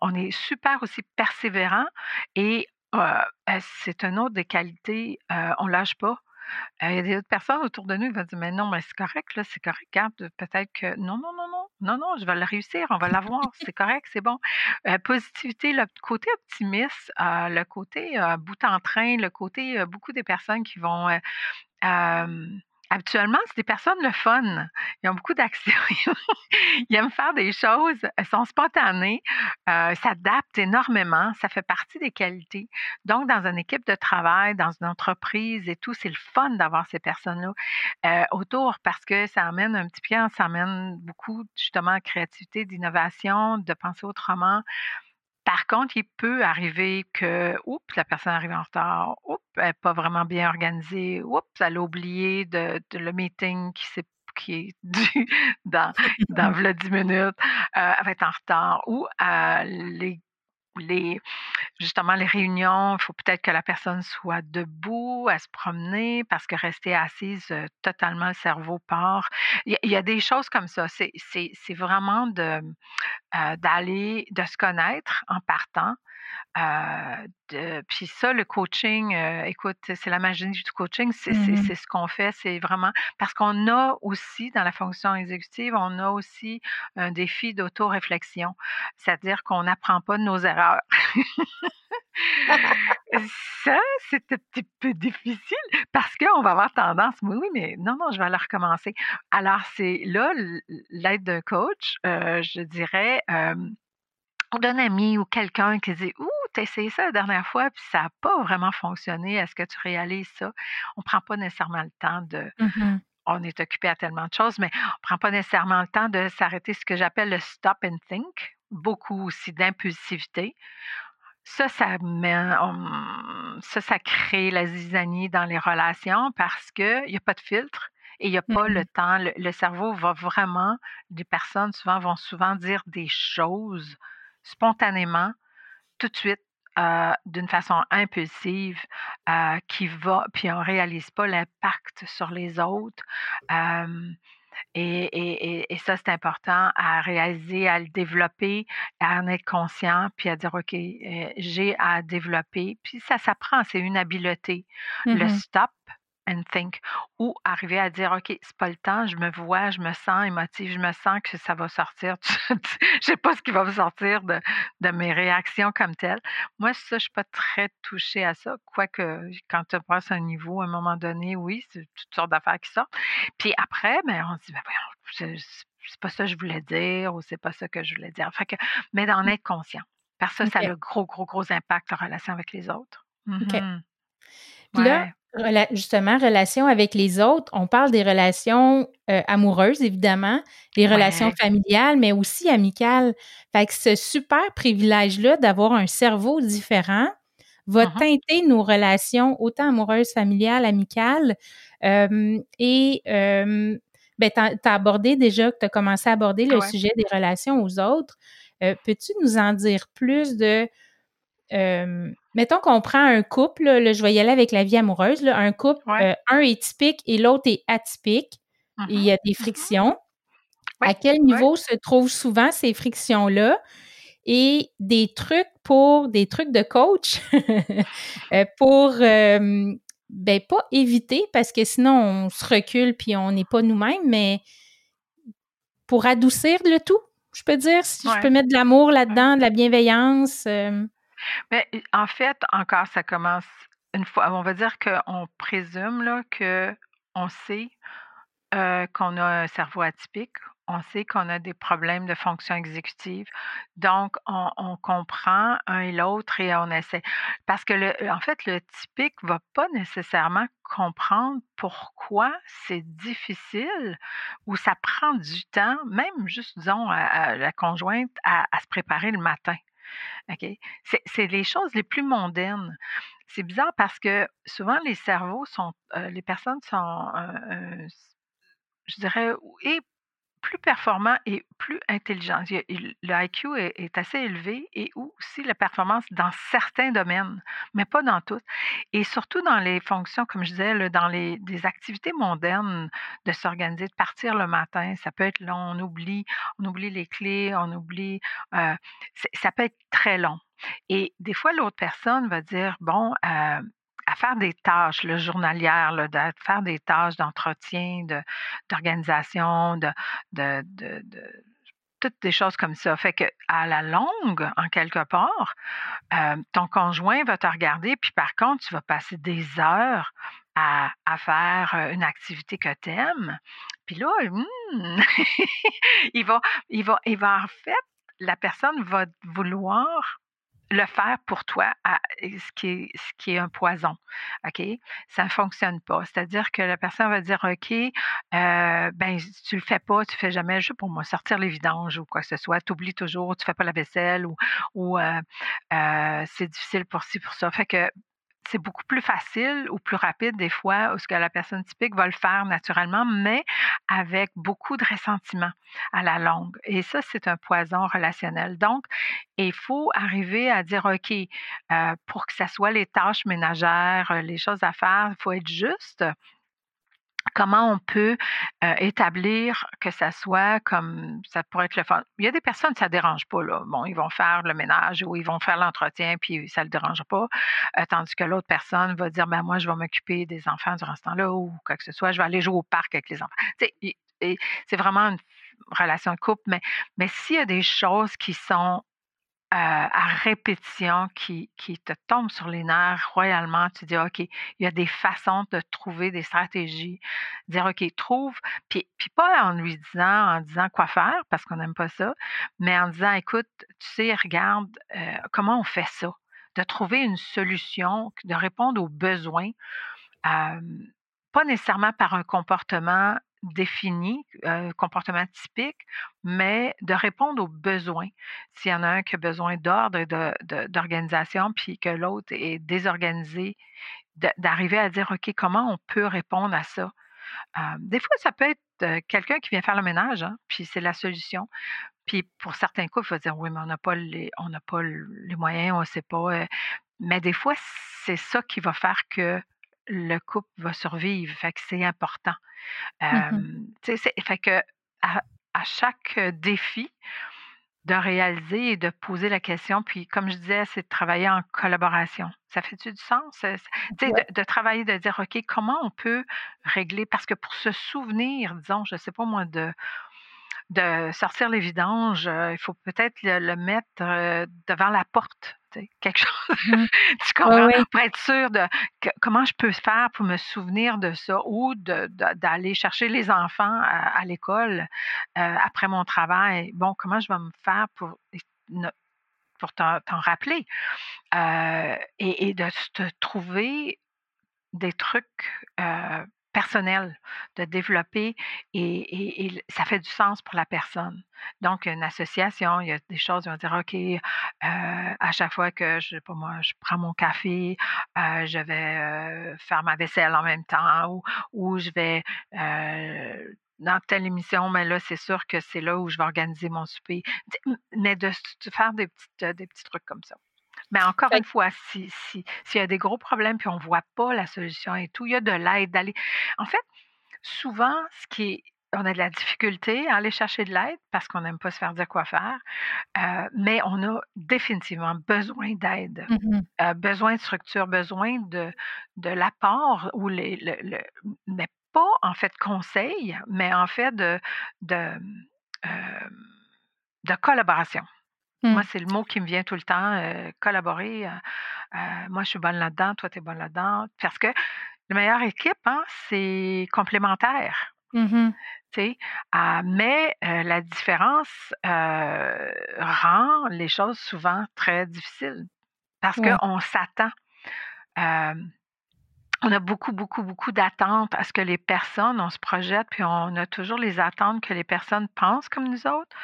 on, est super aussi persévérant et c'est une autre des qualités, on lâche pas. Il y a des autres personnes autour de nous qui vont dire Mais non, mais c'est correct, là, c'est correct, peut-être que non, non, non, non, non, non, je vais le réussir, on va l'avoir, c'est correct, c'est bon. positivité, le côté optimiste, le côté bout en train, le côté beaucoup des personnes qui vont Habituellement, c'est des personnes le fun. Ils ont beaucoup d'action. Ils aiment faire des choses. Elles sont spontanées, euh, s'adaptent énormément. Ça fait partie des qualités. Donc, dans une équipe de travail, dans une entreprise et tout, c'est le fun d'avoir ces personnes-là euh, autour parce que ça amène un petit peu, ça amène beaucoup justement créativité, d'innovation, de penser autrement. Par contre, il peut arriver que, oups, la personne arrive en retard, oups, elle n'est pas vraiment bien organisée, oups, elle a oublié de, le meeting qui s'est qui est dû dans, dans 10 minutes, euh, elle va être en retard, ou euh, les justement les réunions, il faut peut-être que la personne soit debout, à se promener, parce que rester assise, euh, totalement le cerveau part. Il y, a des choses comme ça. C'est vraiment de euh, d'aller, de se connaître en partant, euh, puis ça, le coaching, euh, écoute, c'est la magie du coaching, mmh c'est ce qu'on fait, c'est vraiment parce qu'on a aussi dans la fonction exécutive, on a aussi un défi d'auto-réflexion, c'est-à-dire qu'on n'apprend pas de nos erreurs. ça, c'est un petit peu difficile parce qu'on va avoir tendance, oui, oui, mais non, non, je vais aller recommencer. Alors, c'est là l'aide d'un coach, euh, je dirais, d'un ami ou quelqu'un qui dit Ouh, t'as essayé ça la dernière fois, puis ça n'a pas vraiment fonctionné. Est-ce que tu réalises ça? On ne prend pas nécessairement le temps de. Mmh on est occupé à tellement de choses, mais on ne prend pas nécessairement le temps de s'arrêter ce que j'appelle le stop and think. Beaucoup aussi d'impulsivité. Ça, ça, met, ça, ça crée la zizanie dans les relations parce qu'il n'y a pas de filtre et il n'y a pas le mmh temps. le, cerveau va vraiment, des personnes souvent vont souvent dire des choses spontanément, tout de suite, euh, d'une façon impulsive, euh, qui va, puis on ne réalise pas l'impact sur les autres. et, et, ça, c'est important à réaliser, à le développer, à en être conscient, puis à dire, OK, euh, j'ai à développer. Puis ça s'apprend, c'est une habileté. Le mmh stop, and think. Ou arriver à dire, OK, c'est pas le temps, je me vois, je me sens émotive, je me sens que ça va sortir. je sais pas ce qui va me sortir de, de, mes réactions comme telles. Moi, ça, je suis pas très touchée à ça. Quoique, quand tu passes un niveau, à un moment donné, oui, c'est toutes sortes d'affaires qui sortent. Puis après, ben, on se dit, ben voyons, c'est pas ça que je voulais dire ou c'est pas ça que je voulais dire. Fait que, mais d'en mmh. être conscient. Parce que ça, ça a un gros, gros, gros impact en relation avec les autres.
OK. Puis là, justement, relation avec les autres, on parle des relations euh, amoureuses, évidemment, les relations familiales, mais aussi amicales. Fait que ce super privilège-là d'avoir un cerveau différent va uh-huh. teinter nos relations, autant amoureuses, familiales, amicales. et ben, tu as, abordé déjà, tu as commencé à aborder le sujet des relations aux autres. Euh, peux-tu nous en dire plus de mettons qu'on prend un couple, là, je vais y aller avec la vie amoureuse, un couple, euh, un est typique et l'autre est atypique. il y a des mm-hmm. frictions. À quel niveau se trouvent souvent ces frictions-là? Et des trucs pour des trucs de coach euh, pour ben pas éviter parce que sinon on se recule puis on n'est pas nous-mêmes, mais pour adoucir le tout, je peux dire, si je peux mettre de l'amour là-dedans, de la bienveillance.
Mais en fait, encore, ça commence une fois. On va dire qu'on présume là, que on sait qu'on a un cerveau atypique, on sait qu'on a des problèmes de fonction exécutive. Donc, on, comprend un et l'autre et on essaie. Parce que, le, en fait, le typique ne va pas nécessairement comprendre pourquoi c'est difficile ou ça prend du temps, même juste, disons, à, la conjointe, à se préparer le matin. C'est les choses les plus mondaines. C'est bizarre parce que souvent les cerveaux sont, les personnes sont, je dirais, et plus performant et plus intelligent. Le IQ est, assez élevé et aussi la performance dans certains domaines, mais pas dans tous. Et surtout dans les fonctions, comme je disais, dans les des activités modernes, de s'organiser, de partir le matin. Ça peut être long, on oublie, on oublie les clés, on oublie. Euh, ça peut être très long. Et des fois, l'autre personne va dire, bon, euh, à faire des tâches le journalières, là, de faire des tâches d'entretien, d'organisation, de, de, de, toutes des choses comme ça. Fait que à la longue, en quelque part, euh, ton conjoint va te regarder, puis par contre, tu vas passer des heures à, à faire une activité que tu aimes. Puis là, hmm, il, va, il, va, il va en fait, la personne va vouloir le faire pour toi, ce, qui est, un poison. OK? Ça ne fonctionne pas. C'est-à-dire que la personne va dire OK, euh, ben, tu le fais pas, tu fais jamais, juste pour moi, sortir les vidanges ou quoi que ce soit, tu oublies toujours, tu fais pas la vaisselle ou, ou euh, euh, c'est difficile pour ci, pour ça. Fait que c'est beaucoup plus facile ou plus rapide des fois, ce que la personne typique va le faire naturellement, mais avec beaucoup de ressentiment à la longue. Et ça, c'est un poison relationnel. Donc, il faut arriver à dire, OK, euh, pour que ce soit les tâches ménagères, les choses à faire, il faut être juste comment on peut établir que ça soit comme ça pourrait être le fun. Il y a des personnes, ça ne dérange pas. Là. Bon, ils vont faire le ménage ou ils vont faire l'entretien, puis ça ne le dérange pas. tandis que l'autre personne va dire, ben moi, je vais m'occuper des enfants durant ce temps-là ou quoi que ce soit, je vais aller jouer au parc avec les enfants. c'est vraiment une relation de couple, mais, mais s'il y a des choses qui sont à répétition qui, qui te tombe sur les nerfs royalement, tu dis, OK, il y a des façons de trouver des stratégies. Dire, OK, trouve, puis, puis pas en lui disant, en disant quoi faire, parce qu'on n'aime pas ça, mais en disant, écoute, tu sais, regarde, euh, comment on fait ça? De trouver une solution, de répondre aux besoins, pas nécessairement par un comportement défini, comportement typique, mais de répondre aux besoins. S'il y en a un qui a besoin d'ordre et d'organisation, puis que l'autre est désorganisé, d'arriver à dire, OK, comment on peut répondre à ça? des fois, ça peut être quelqu'un qui vient faire le ménage, hein, puis c'est la solution. Puis pour certains coups, il faut dire, oui, mais on n'a pas, on pas les moyens, on ne sait pas. mais des fois, c'est ça qui va faire que le couple va survivre. Fait que c'est important. Mmh fait que à, chaque défi, de réaliser et de poser la question. Puis, comme je disais, c'est de travailler en collaboration. Ça fait-tu du sens? De, de, travailler, de dire, OK, comment on peut régler? Parce que pour se souvenir, disons, je ne sais pas moi, de, de sortir les vidanges, il faut peut-être le, mettre devant la porte quelque chose. Mmh. tu comprends? Pour être sûr de comment je peux faire pour me souvenir de ça ou d'aller chercher les enfants à, l'école après mon travail. Bon, comment je vais me faire pour, pour t'en rappeler? et, de te trouver des trucs personnel de développer et, ça fait du sens pour la personne. Donc, une association, il y a des choses, ils vont dire, OK, euh, à chaque fois que je, moi, je prends mon café, euh, je vais euh, faire ma vaisselle en même temps ou, je vais dans telle émission, mais là, c'est sûr que c'est là où je vais organiser mon souper. Mais de, faire des, des petits trucs comme ça. Mais encore une fois, s'il si, y a des gros problèmes puis on ne voit pas la solution et tout, il y a de l'aide d'aller. En fait, souvent, ce qui est on a de la difficulté à aller chercher de l'aide parce qu'on n'aime pas se faire dire quoi faire, euh, mais on a définitivement besoin d'aide, mmh euh, besoin de structure, besoin de, de l'apport ou les, le, mais pas en fait conseil, mais en fait de, de, euh, de collaboration. Moi, mmh. c'est le mot qui me vient tout le temps, collaborer. moi, je suis bonne là-dedans, toi, tu es bonne là-dedans. Parce que la meilleure équipe, hein, c'est complémentaire. Mmh mais la différence rend les choses souvent très difficiles parce qu'on s'attend on a beaucoup, beaucoup, beaucoup d'attentes à ce que les personnes, on se projette, puis on a toujours les attentes que les personnes pensent comme nous autres.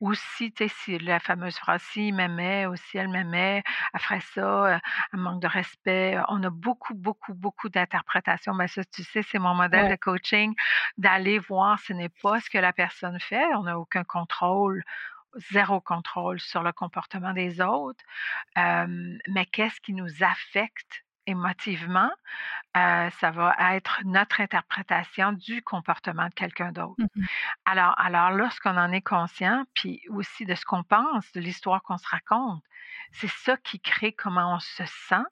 Ou si, tu sais, si la fameuse phrase, si m'aimait, ou si elle m'aimait, elle ferait ça, un euh, manque de respect. On a beaucoup, beaucoup, beaucoup d'interprétations. Mais ça, tu sais, c'est mon modèle de coaching, d'aller voir ce n'est pas ce que la personne fait. On n'a aucun contrôle zéro contrôle sur le comportement des autres, mais qu'est-ce qui nous affecte émotivement, ça va être notre interprétation du comportement de quelqu'un d'autre. Mmh alors, alors, lorsqu'on en est conscient, puis aussi de ce qu'on pense, de l'histoire qu'on se raconte, c'est ça qui crée comment on se sent,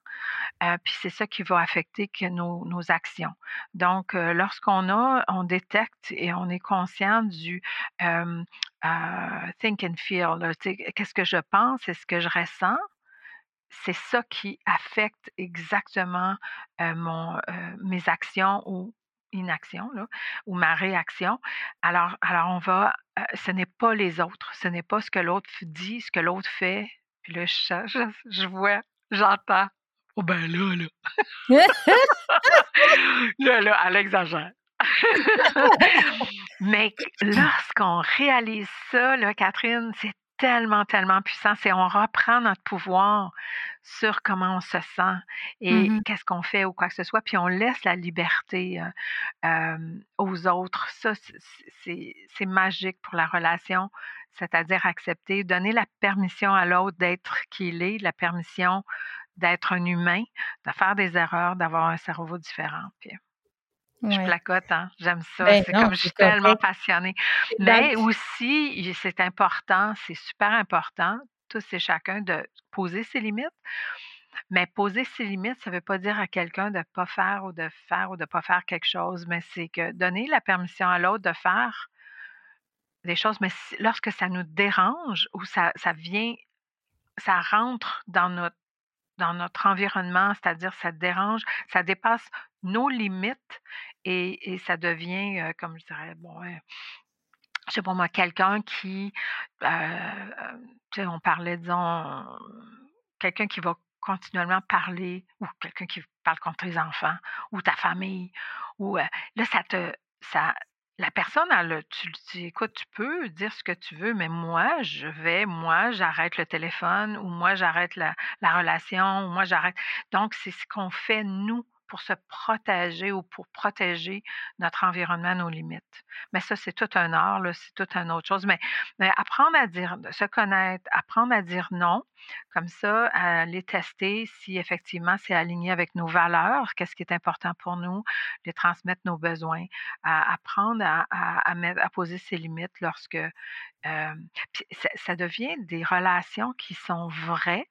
puis c'est ça qui va affecter que nos, nos actions. Donc, lorsqu'on a, on détecte et on est conscient du think and feel, qu'est-ce que je pense, est-ce que je ressens, c'est ça qui affecte exactement mon, mes actions ou inactions ou ma réaction. Alors, alors on va, ce n'est pas les autres, ce n'est pas ce que l'autre dit, ce que l'autre fait, Puis là, je, je, vois, j'entends. Oh ben là, là. là, là, elle exagère. Mais lorsqu'on réalise ça, là, Catherine, c'est tellement, tellement puissant. C'est on reprend notre pouvoir sur comment on se sent et
Mmh
qu'est-ce qu'on fait ou quoi que ce soit, puis on laisse la liberté aux autres. Ça, c'est magique pour la relation, c'est-à-dire accepter, donner la permission à l'autre d'être qui il est, la permission d'être un humain, de faire des erreurs, d'avoir un cerveau différent. Puis, je placote, hein? j'aime ça.
Ben
c'est comme je suis tellement passionnée. Mais aussi, c'est important, c'est super important, tous et chacun, de poser ses limites. Mais poser ses limites, ça ne veut pas dire à quelqu'un de ne pas faire ou de faire ou de ne pas faire quelque chose, mais c'est que donner la permission à l'autre de faire des choses, mais lorsque ça nous dérange ou ça, ça vient, ça rentre dans notre dans notre environnement, c'est-à-dire ça dérange, ça dépasse nos limites et, ça devient, euh, comme je dirais, bon, je sais pas moi, quelqu'un qui, euh, tu sais, on parlait, disons, quelqu'un qui va continuellement parler, ou quelqu'un qui parle contre tes enfants, ou ta famille, ou euh, là, ça te, ça, la personne, tu dis, écoute, tu peux dire ce que tu veux, mais moi, je vais, moi, j'arrête le téléphone, ou moi, j'arrête la relation, ou moi, j'arrête. Donc, c'est ce qu'on fait, nous, pour se protéger ou pour protéger notre environnement, nos limites. Mais ça, c'est tout un art, c'est tout une autre chose. Mais, apprendre à dire, se connaître, apprendre à dire non, comme ça, à les tester si effectivement c'est aligné avec nos valeurs, qu'est-ce qui est important pour nous, les transmettre nos besoins, apprendre à, poser ses limites lorsque euh, ça, ça, devient des relations qui sont vraies,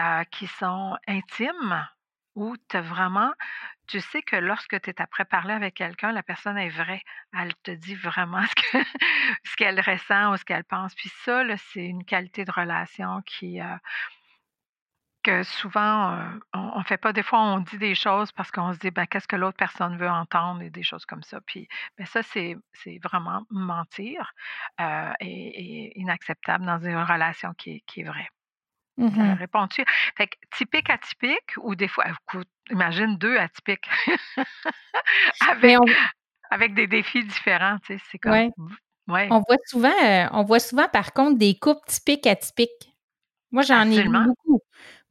euh, qui sont intimes, où tu vraiment, tu sais que lorsque tu es après parler avec quelqu'un, la personne est vraie. Elle te dit vraiment ce qu'elle ressent ou ce qu'elle pense. Puis ça, c'est une qualité de relation qui, euh, que souvent, euh, on ne fait pas. Des fois, on dit des choses parce qu'on se dit, ben, qu'est-ce que l'autre personne veut entendre et des choses comme ça. Puis ben, ça, c'est vraiment mentir euh, et, inacceptable dans une relation qui est vraie.
Mmh
réponds-tu? Fait que typique, atypique ou des fois, écoute, imagine deux atypiques avec, avec des défis différents, tu sais, c'est comme.
Ouais. On voit souvent, euh, on voit souvent par contre des couples typiques atypiques. Moi, j'en ai vu beaucoup.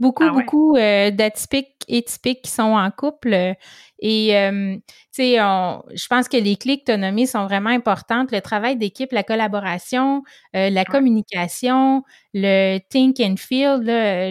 Beaucoup, ah beaucoup euh, d'atypiques et typiques qui sont en couple. Et, euh, tu sais, je pense que les clés que tu as nommées sont vraiment importantes. Le travail d'équipe, la collaboration, euh, la communication, le think and feel,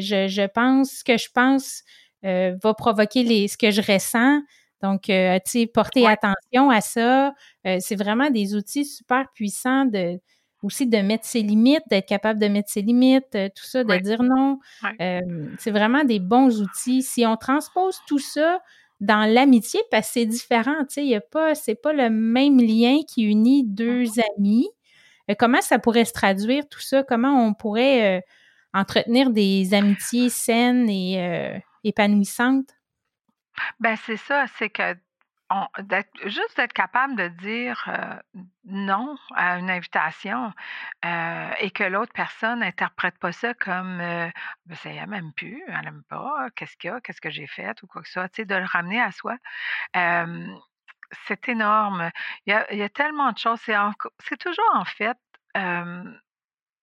je, je pense, ce que je pense va provoquer les, ce que je ressens. Donc, tu sais, porter attention à ça. c'est vraiment des outils super puissants de aussi de mettre ses limites, d'être capable de mettre ses limites, euh, tout ça, de dire non. Euh, c'est vraiment des bons outils. Si on transpose tout ça dans l'amitié, parce que c'est différent, tu sais, il a pas, c'est pas le même lien qui unit deux mm-hmm. amis. Euh, comment ça pourrait se traduire tout ça? Comment on pourrait entretenir des amitiés saines et épanouissantes?
Ben c'est ça, c'est que juste d'être capable de dire non à une invitation et que l'autre personne n'interprète pas ça comme ben, ça y même plus, elle n'aime pas, qu'est-ce qu'il y a, qu'est-ce que j'ai fait ou quoi que ce soit, de le ramener à soi. c'est énorme. Il y, a, tellement de choses. C'est toujours en fait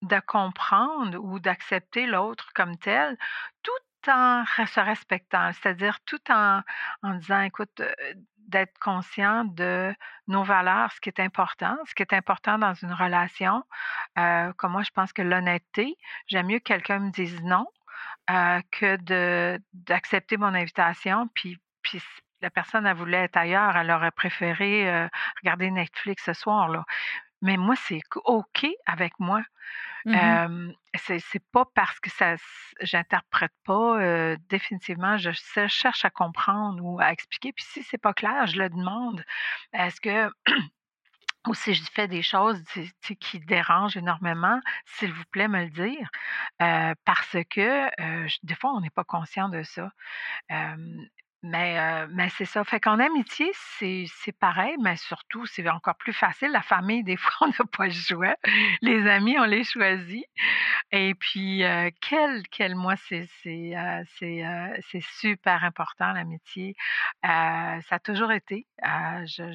de comprendre ou d'accepter l'autre comme tel, tout en se respectant, c'est-à-dire tout en, en disant, écoute, d'être conscient de nos valeurs, ce qui est important, ce qui est important dans une relation. Euh, comme moi, je pense que l'honnêteté, j'aime mieux que quelqu'un me dise non euh, que d'accepter mon invitation, puis, la personne, elle voulait être ailleurs, elle aurait préféré euh, regarder Netflix ce soir. Mais moi, c'est OK avec moi. Mmh c'est pas parce que ça j'interprète pas définitivement, je, cherche à comprendre ou à expliquer. Puis si c'est pas clair, je le demande. Est-ce que ou si je fais des choses qui dérangent énormément, s'il vous plaît, me le dire. parce que des fois, on n'est pas conscient de ça. Mais, mais c'est ça. Fait qu'en amitié, c'est pareil, mais surtout, c'est encore plus facile. La famille, des fois, on n'a pas le choix. Les amis, on les choisit. Et puis, quel, quel, moi, c'est c'est super important, l'amitié. Ça a toujours été. Je,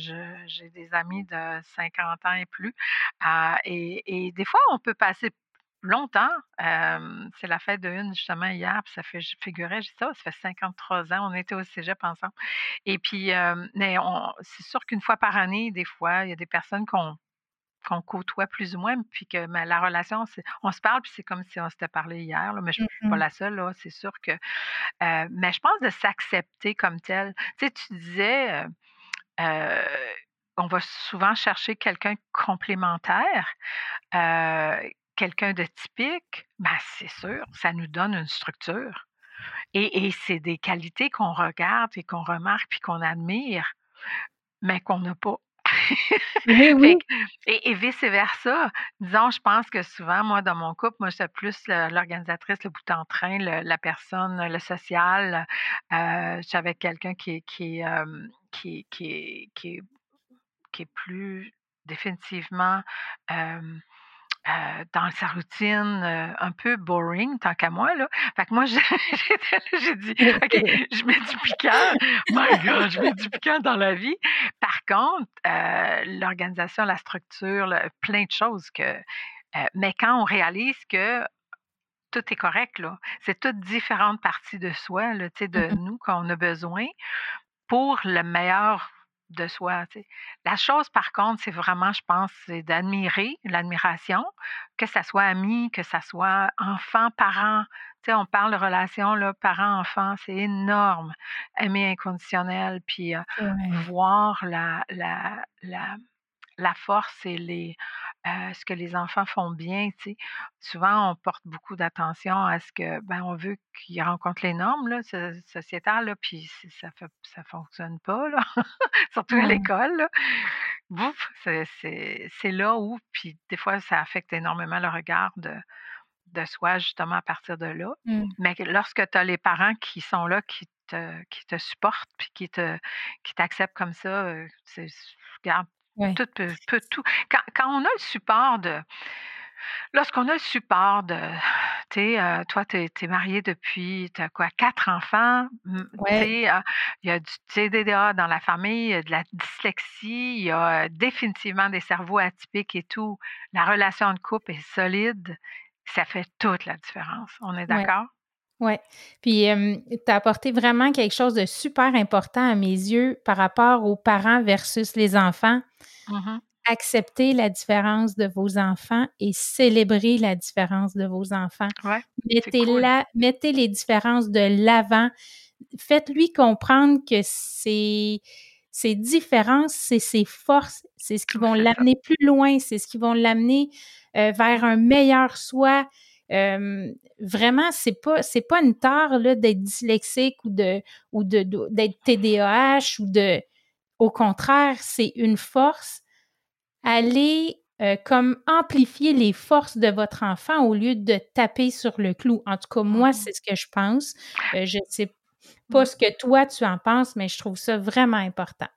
j'ai des amis de 50 ans et plus. Et, et des fois, on peut passer longtemps. Euh, c'est la fête de une, justement, hier, puis ça fait, je figurais, je dis ça, ça fait 53 ans, on était au cégep ensemble. Et puis, euh, mais on, c'est sûr qu'une fois par année, des fois, il y a des personnes qu'on qu'on côtoie plus ou moins, puis que mais la relation, on se parle, puis c'est comme si on s'était parlé hier, là, mais je ne suis pas
Mhm.
la seule, là, c'est sûr que... euh, mais je pense de s'accepter comme tel. Tu sais, tu disais, euh, euh, on va souvent chercher quelqu'un complémentaire, euh, quelqu'un de typique, ben c'est sûr, ça nous donne une structure. Et, et c'est des qualités qu'on regarde et qu'on remarque puis qu'on admire, mais qu'on n'a pas.
Oui,
Fait
oui.
que- et, et vice-versa. Disons, je pense que souvent, moi, dans mon couple, moi, j'étais plus l'organisatrice, le bout en train, le- la personne, le social. Euh, J'avais quelqu'un qui, est- qui, est, euh, qui, qui est plus définitivement euh, euh, dans sa routine, euh, un peu boring, tant qu'à moi, là. Fait que moi, j'ai dit, OK, je mets du piquant. My God, je mets du piquant dans la vie. Par contre, euh, l'organisation, la structure, là, plein de choses que... mais quand on réalise que tout est correct, là, c'est toutes différentes parties de soi, là, de nous qu'on a besoin pour le meilleur de soi. La chose, par contre, c'est vraiment, je pense, c'est d'admirer, l'admiration, que ça soit ami, que ça soit enfant, parent. On parle de relation, parent-enfant, c'est énorme. Aimer inconditionnel, puis euh, voir la, la, la, la force et les, euh, ce que les enfants font bien. tu sais. Souvent, on porte beaucoup d'attention à ce que, ben, on veut qu'ils rencontrent les normes là, so- sociétales, là, puis ça fait, ça fonctionne pas, là. surtout à l'école. Bouf, c'est là où, puis des fois, ça affecte énormément le regard de, de soi, justement, à partir de là.
Mm.
Mais que lorsque tu as les parents qui sont là, qui te, qui te supportent, puis qui te qui t'acceptent comme ça, c'est, regarde, Tout peut, peut tout. Quand, quand on a le support de, lorsqu'on a le support de, tu sais, euh, toi, tu es, marié depuis, tu as quoi, quatre enfants,
Ouais.
euh, il y a du TDA dans la famille, il y a de la dyslexie, il y a euh, définitivement des cerveaux atypiques et tout. La relation de couple est solide, ça fait toute la différence. On est
Ouais. Oui. Puis, tu as apporté vraiment quelque chose de super important à mes yeux par rapport aux parents versus les enfants.
Mhm.
Accepter la différence de vos enfants et célébrer la différence de vos enfants.
Ouais,
Mettez,
cool.
la, mettez les différences de l'avant. Faites-lui comprendre que c'est ces différences, c'est ses forces, c'est ce qui vont l'amener plus loin, c'est ce qui vont l'amener euh, vers un meilleur soi. Euh, vraiment, c'est pas c'est pas une tare d'être dyslexique ou de ou de d'être TDAH ou de au contraire, c'est une force. Allez euh, comme amplifier les forces de votre enfant au lieu de taper sur le clou. En tout cas, moi, c'est ce que je pense. Euh, je sais pas
Mhm.
ce que toi tu en penses, mais je trouve ça vraiment important.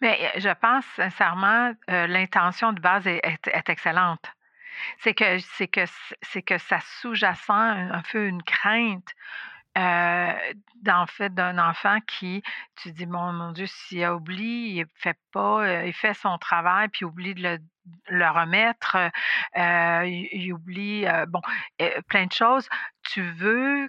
Mais je pense sincèrement, euh, l'intention de base est, est- est excellente. C'est que ça sous-jacent un, peu une crainte fait d'un enfant qui tu dis mon mon Dieu s'il a oublié il fait pas il fait son travail puis il oublie de le, remettre il, oublie bon plein de choses tu veux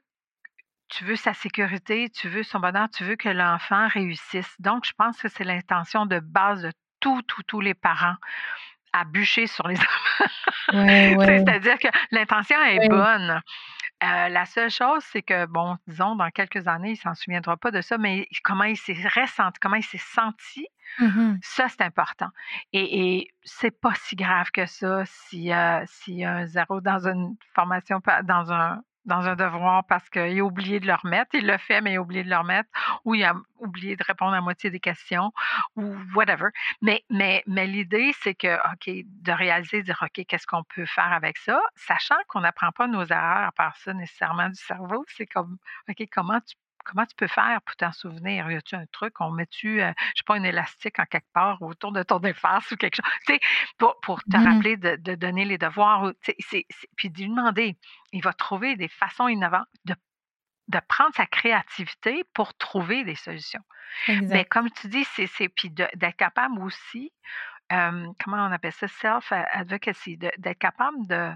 tu veux sa sécurité, tu veux son bonheur, tu veux que l'enfant réussisse. Donc, je pense que c'est l'intention de base de tous, tous, tous les parents à bûcher sur les.
Ouais, ouais.
C'est-à-dire que l'intention est
Ouais.
bonne. Euh, la seule chose, c'est que, bon, disons, dans quelques années, il s'en souviendra pas de ça, mais comment il s'est ressenti, comment il s'est senti,
Mhm.
ça, c'est important. Et, et c'est pas si grave que ça si, euh, s'il y a un zéro dans une formation, dans un, dans un devoir parce qu'il a oublié de le remettre. Il l'a fait, mais il a oublié de le remettre. Ou il a oublié de répondre à moitié des questions. Ou whatever. Mais, mais, l'idée, c'est que, OK, de réaliser, de dire, OK, qu'est-ce qu'on peut faire avec ça, sachant qu'on n'apprend pas nos erreurs à part ça nécessairement du cerveau. C'est comme, OK, comment tu comment tu peux faire pour t'en souvenir? Y a-tu un truc? On met-tu, euh, je sais pas, un élastique en quelque part autour de ton efface ou quelque chose? Tu sais, pour, pour te
Mhm.
rappeler de, de donner les devoirs. tu sais, puis de lui demander. Il va trouver des façons innovantes de, de prendre sa créativité pour trouver des solutions. Mais comme tu dis, c'est, puis de- d'être capable aussi, euh, comment on appelle ça, self-advocacy, de- d'être capable de,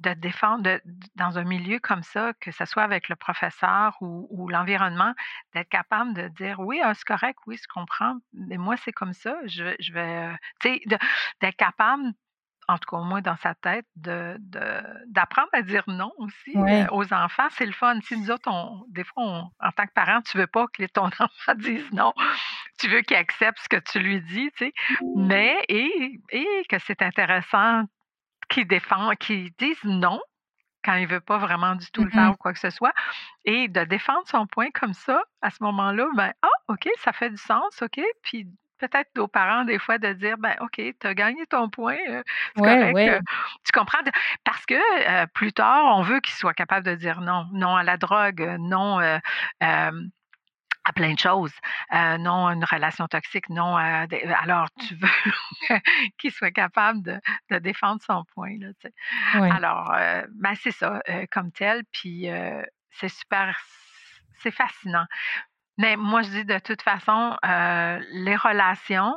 de défendre de- dans un milieu comme ça, que ce soit avec le professeur ou, ou l'environnement, d'être capable de dire oui, ah, c'est correct, oui, je comprends, mais moi, c'est comme ça, je, je vais, euh, tu sais, de- d'être capable, en tout cas, au moins dans sa tête, de, de- d'apprendre à dire non aussi euh, aux enfants. C'est le fun. Si nous autres, on- des fois, on- en tant que parent, tu veux pas que ton enfant dise non. Tu veux qu'il accepte ce que tu lui dis, tu sais. Mais, et, et que c'est intéressant qu'il défend, qu'il dise non quand il veut pas vraiment du tout le faire
Mhm.
ou quoi que ce soit, et de défendre son point comme ça, à ce moment-là, ben, ah, OK, ça fait du sens, OK, puis peut-être aux parents, des fois, de dire, ben, OK, tu as gagné ton point, euh, c'est
Ouais,
correct,
ouais.
euh, tu comprends, parce que euh, plus tard, on veut qu'ils soient capables de dire non, non à la drogue, non euh, euh, à plein de choses, euh, non une relation toxique, non à des- alors tu veux qu'il soit capable de, de défendre son point, là, tu sais.
Ouais.
Alors, euh, ben, c'est ça, euh, comme tel. Puis, euh, c'est super, c'est fascinant. Mais moi, je dis de toute façon, euh, les relations,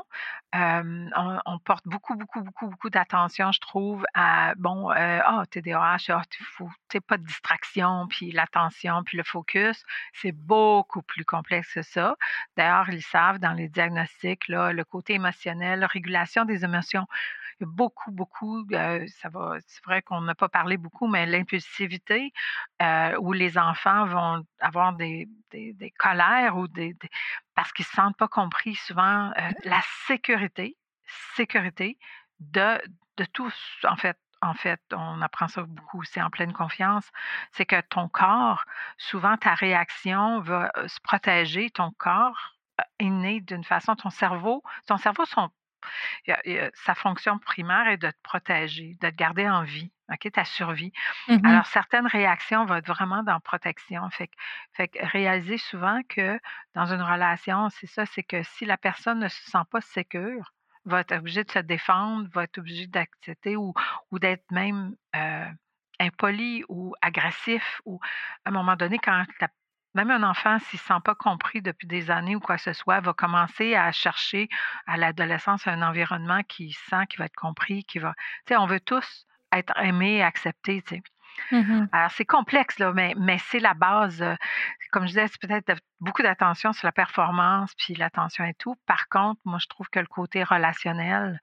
on, porte beaucoup, beaucoup, beaucoup, beaucoup d'attention, je trouve, à, bon, euh, TDAH, ah, tu faut, t'sais, pas de distraction, puis l'attention, puis le focus. C'est beaucoup plus complexe que ça. D'ailleurs, ils savent dans les diagnostics, là, le côté émotionnel, la régulation des émotions. Beaucoup, beaucoup, euh, ça va, c'est vrai qu'on n'a pas parlé beaucoup, mais l'impulsivité, euh, où les enfants vont avoir des, des, des colères ou des, des- parce qu'ils ne se sentent pas compris souvent, euh, la sécurité, sécurité de, de tous, en fait. En fait, on apprend ça beaucoup aussi en pleine confiance, c'est que ton corps, souvent ta réaction va se protéger, ton corps est né d'une façon, ton cerveau, ton cerveau, son il y a- il y a- sa fonction primaire est de te protéger, de te garder en vie, OK, ta survie.
Mhm.
Alors, certaines réactions vont être vraiment dans protection. Fait que, fait réaliser souvent que dans une relation, c'est ça, c'est que si la personne ne se sent pas sécure, va être obligée de se défendre, va être obligée d'accepter ou, ou d'être même euh, impoli ou agressif ou à un moment donné, quand la- même un enfant, s'il ne se sent pas compris depuis des années ou quoi que ce soit, va commencer à chercher à l'adolescence un environnement qui sent qu'il va être compris, qui va. Tu sais, on veut tous être aimés acceptés, tu sais.
Mhm.
Alors, c'est complexe, là, mais, mais c'est la base. euh, Comme je disais, c'est peut-être beaucoup d'attention sur la performance, puis l'attention et tout. Par contre, moi, je trouve que le côté relationnel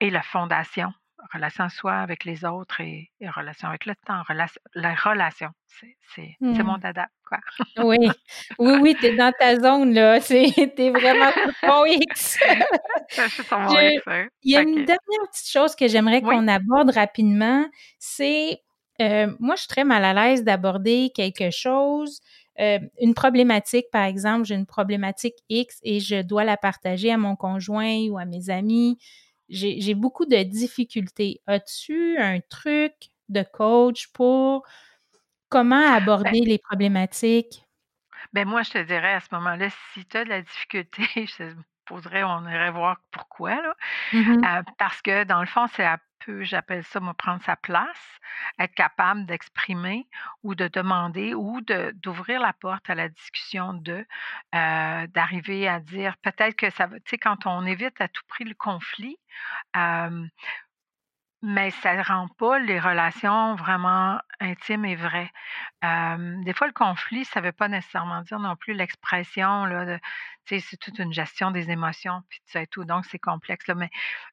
est la fondation. Relation soi avec les autres et, et relation avec le temps. relation- la relation, c'est c'est mon dada, quoi.
Oui, oui, oui, t'es dans ta zone, là. T'es vraiment sur ton X.
Je suis sur mon
Je-
X, hein.
Il y a une dernière petite chose que j'aimerais
Oui.
qu'on aborde rapidement. C'est, euh, moi, je suis très mal à l'aise d'aborder quelque chose, euh, une problématique, par exemple, j'ai une problématique X et je dois la partager à mon conjoint ou à mes amis. J'ai beaucoup de difficultés. As-tu un truc de coach pour comment aborder les problématiques?
Ben moi, je te dirais à ce moment-là, si tu as de la difficulté, je te poserais, on irait voir pourquoi, là.
Mhm.
Euh, parce que dans le fond, c'est un peu, j'appelle ça, prendre sa place, être capable d'exprimer ou de demander ou de d'ouvrir la porte à la discussion de, euh, d'arriver à dire peut-être que ça va, tu sais, quand on évite à tout prix le conflit, euh, mais ça ne rend pas les relations vraiment intimes et vraies. Des fois, le conflit, ça ne veut pas nécessairement dire non plus l'expression c'est toute une gestion des émotions puis ça et tout, donc c'est complexe là, mais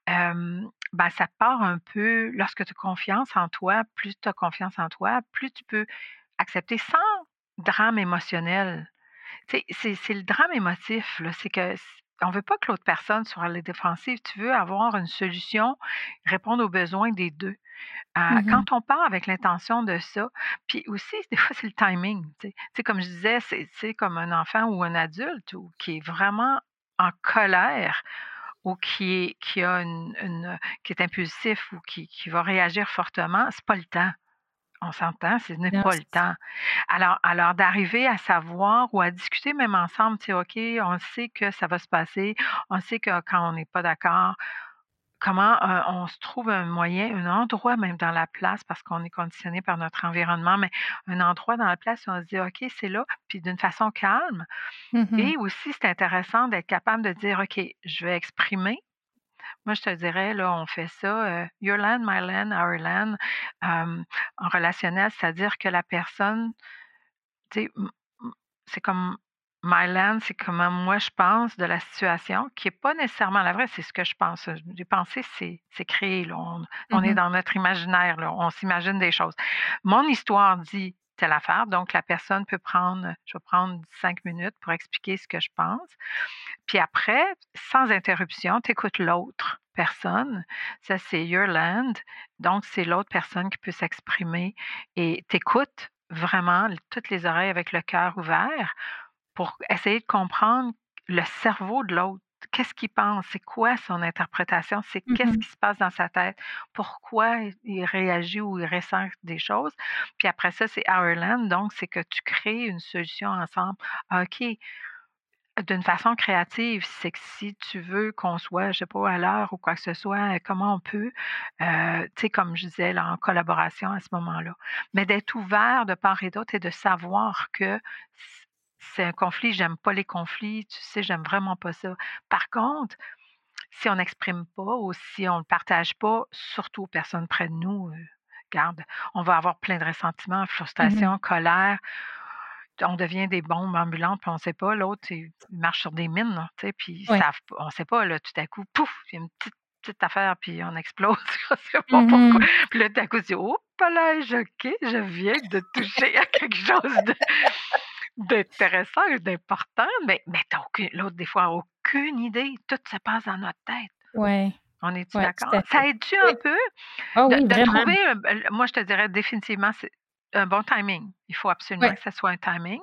hem, ben, ça part un peu lorsque tu as confiance en toi, plus tu as confiance en toi, plus tu peux accepter sans drame émotionnel. C'est le drame émotif, c'est que on veut pas que l'autre personne soit à la défensive, tu veux avoir une solution, répondre aux besoins des 2. Heu,
Mhm.
quand on part avec l'intention de ça, puis aussi, des fois, c'est le timing, tu sais. Comme je disais, c'est c'est comme un enfant ou un adulte ou qui est vraiment en colère ou qui est qui a une une qui est impulsif ou qui qui va réagir fortement, c'est pas le temps. On s'entend, ce n'est pas le temps. Alors, alors d'arriver à savoir ou à discuter même ensemble, tu sais, OK, on sait que ça va se passer, on sait que quand on n'est pas d'accord, comment euh, on se trouve un moyen, un endroit même dans la place, parce qu'on est conditionné par notre environnement, mais un endroit dans la place où on se dit, OK, c'est là, puis d'une façon calme.
Mmh
Et aussi, c'est intéressant d'être capable de dire, OK, je vais exprimer. Moi, je te dirais, là, on fait ça, euh, your land, my land, our land, euh, en relationnel, c'est-à-dire que la personne, tu sais, c'est comme My land, c'est comment moi je pense de la situation, qui n'est pas nécessairement la vraie, c'est ce que je pense. Les pensées, c'est, créé. Là. On, est
Mmh
dans notre imaginaire, là. on s'imagine des choses. Mon histoire dit telle affaire, donc la personne peut prendre, je vais prendre cinq minutes pour expliquer ce que je pense. Puis après, sans interruption, tu écoutes l'autre personne. Ça, c'est your land. Donc, c'est l'autre personne qui peut s'exprimer et t'écoutes vraiment toutes les oreilles avec le cœur ouvert pour essayer de comprendre le cerveau de l'autre. Qu'est-ce qu'il pense? C'est quoi son interprétation? C'est qu'est-ce
Mmh
qui se passe dans sa tête? Pourquoi il réagit ou il ressent des choses? Puis après ça, c'est Ireland. Donc, c'est que tu crées une solution ensemble. OK. D'une façon créative, c'est que si tu veux qu'on soit, je sais pas, à l'heure ou quoi que ce soit, comment on peut, euh, tu sais, comme je disais, là, en collaboration à ce moment-là. Mais d'être ouvert de part et d'autre et de savoir que c'est un conflit, j'aime pas les conflits, tu sais, j'aime vraiment pas ça. Par contre, si on n'exprime pas ou si on ne partage pas, surtout aux personnes près de nous, euh, garde, on va avoir plein de ressentiments,
Mmh
frustration, colère. On devient des bombes ambulantes, puis on ne sait pas. L'autre, il marche sur des mines, là, tu sais, puis pas- on ne sait pas, là, tout à coup, pouf, il y a une petite, petite affaire, puis on explose. on ne sait pas
Mmh
pourquoi. Puis là, tout à coup, tu dis, oh, là, OK, je viens de toucher à quelque chose de, d'intéressant et d'important, mais, mais t'as aucune, l'autre, des fois, aucune idée. Tout se passe dans notre tête.
Ouais.
On est-tu
Ouais,
d'accord? Ça aide-tu
Oui.
un peu
Ah
de,
oui,
trouver, un- euh, moi, je te dirais définitivement, c'est un bon timing. Il faut absolument
Oui.
que ça soit un timing.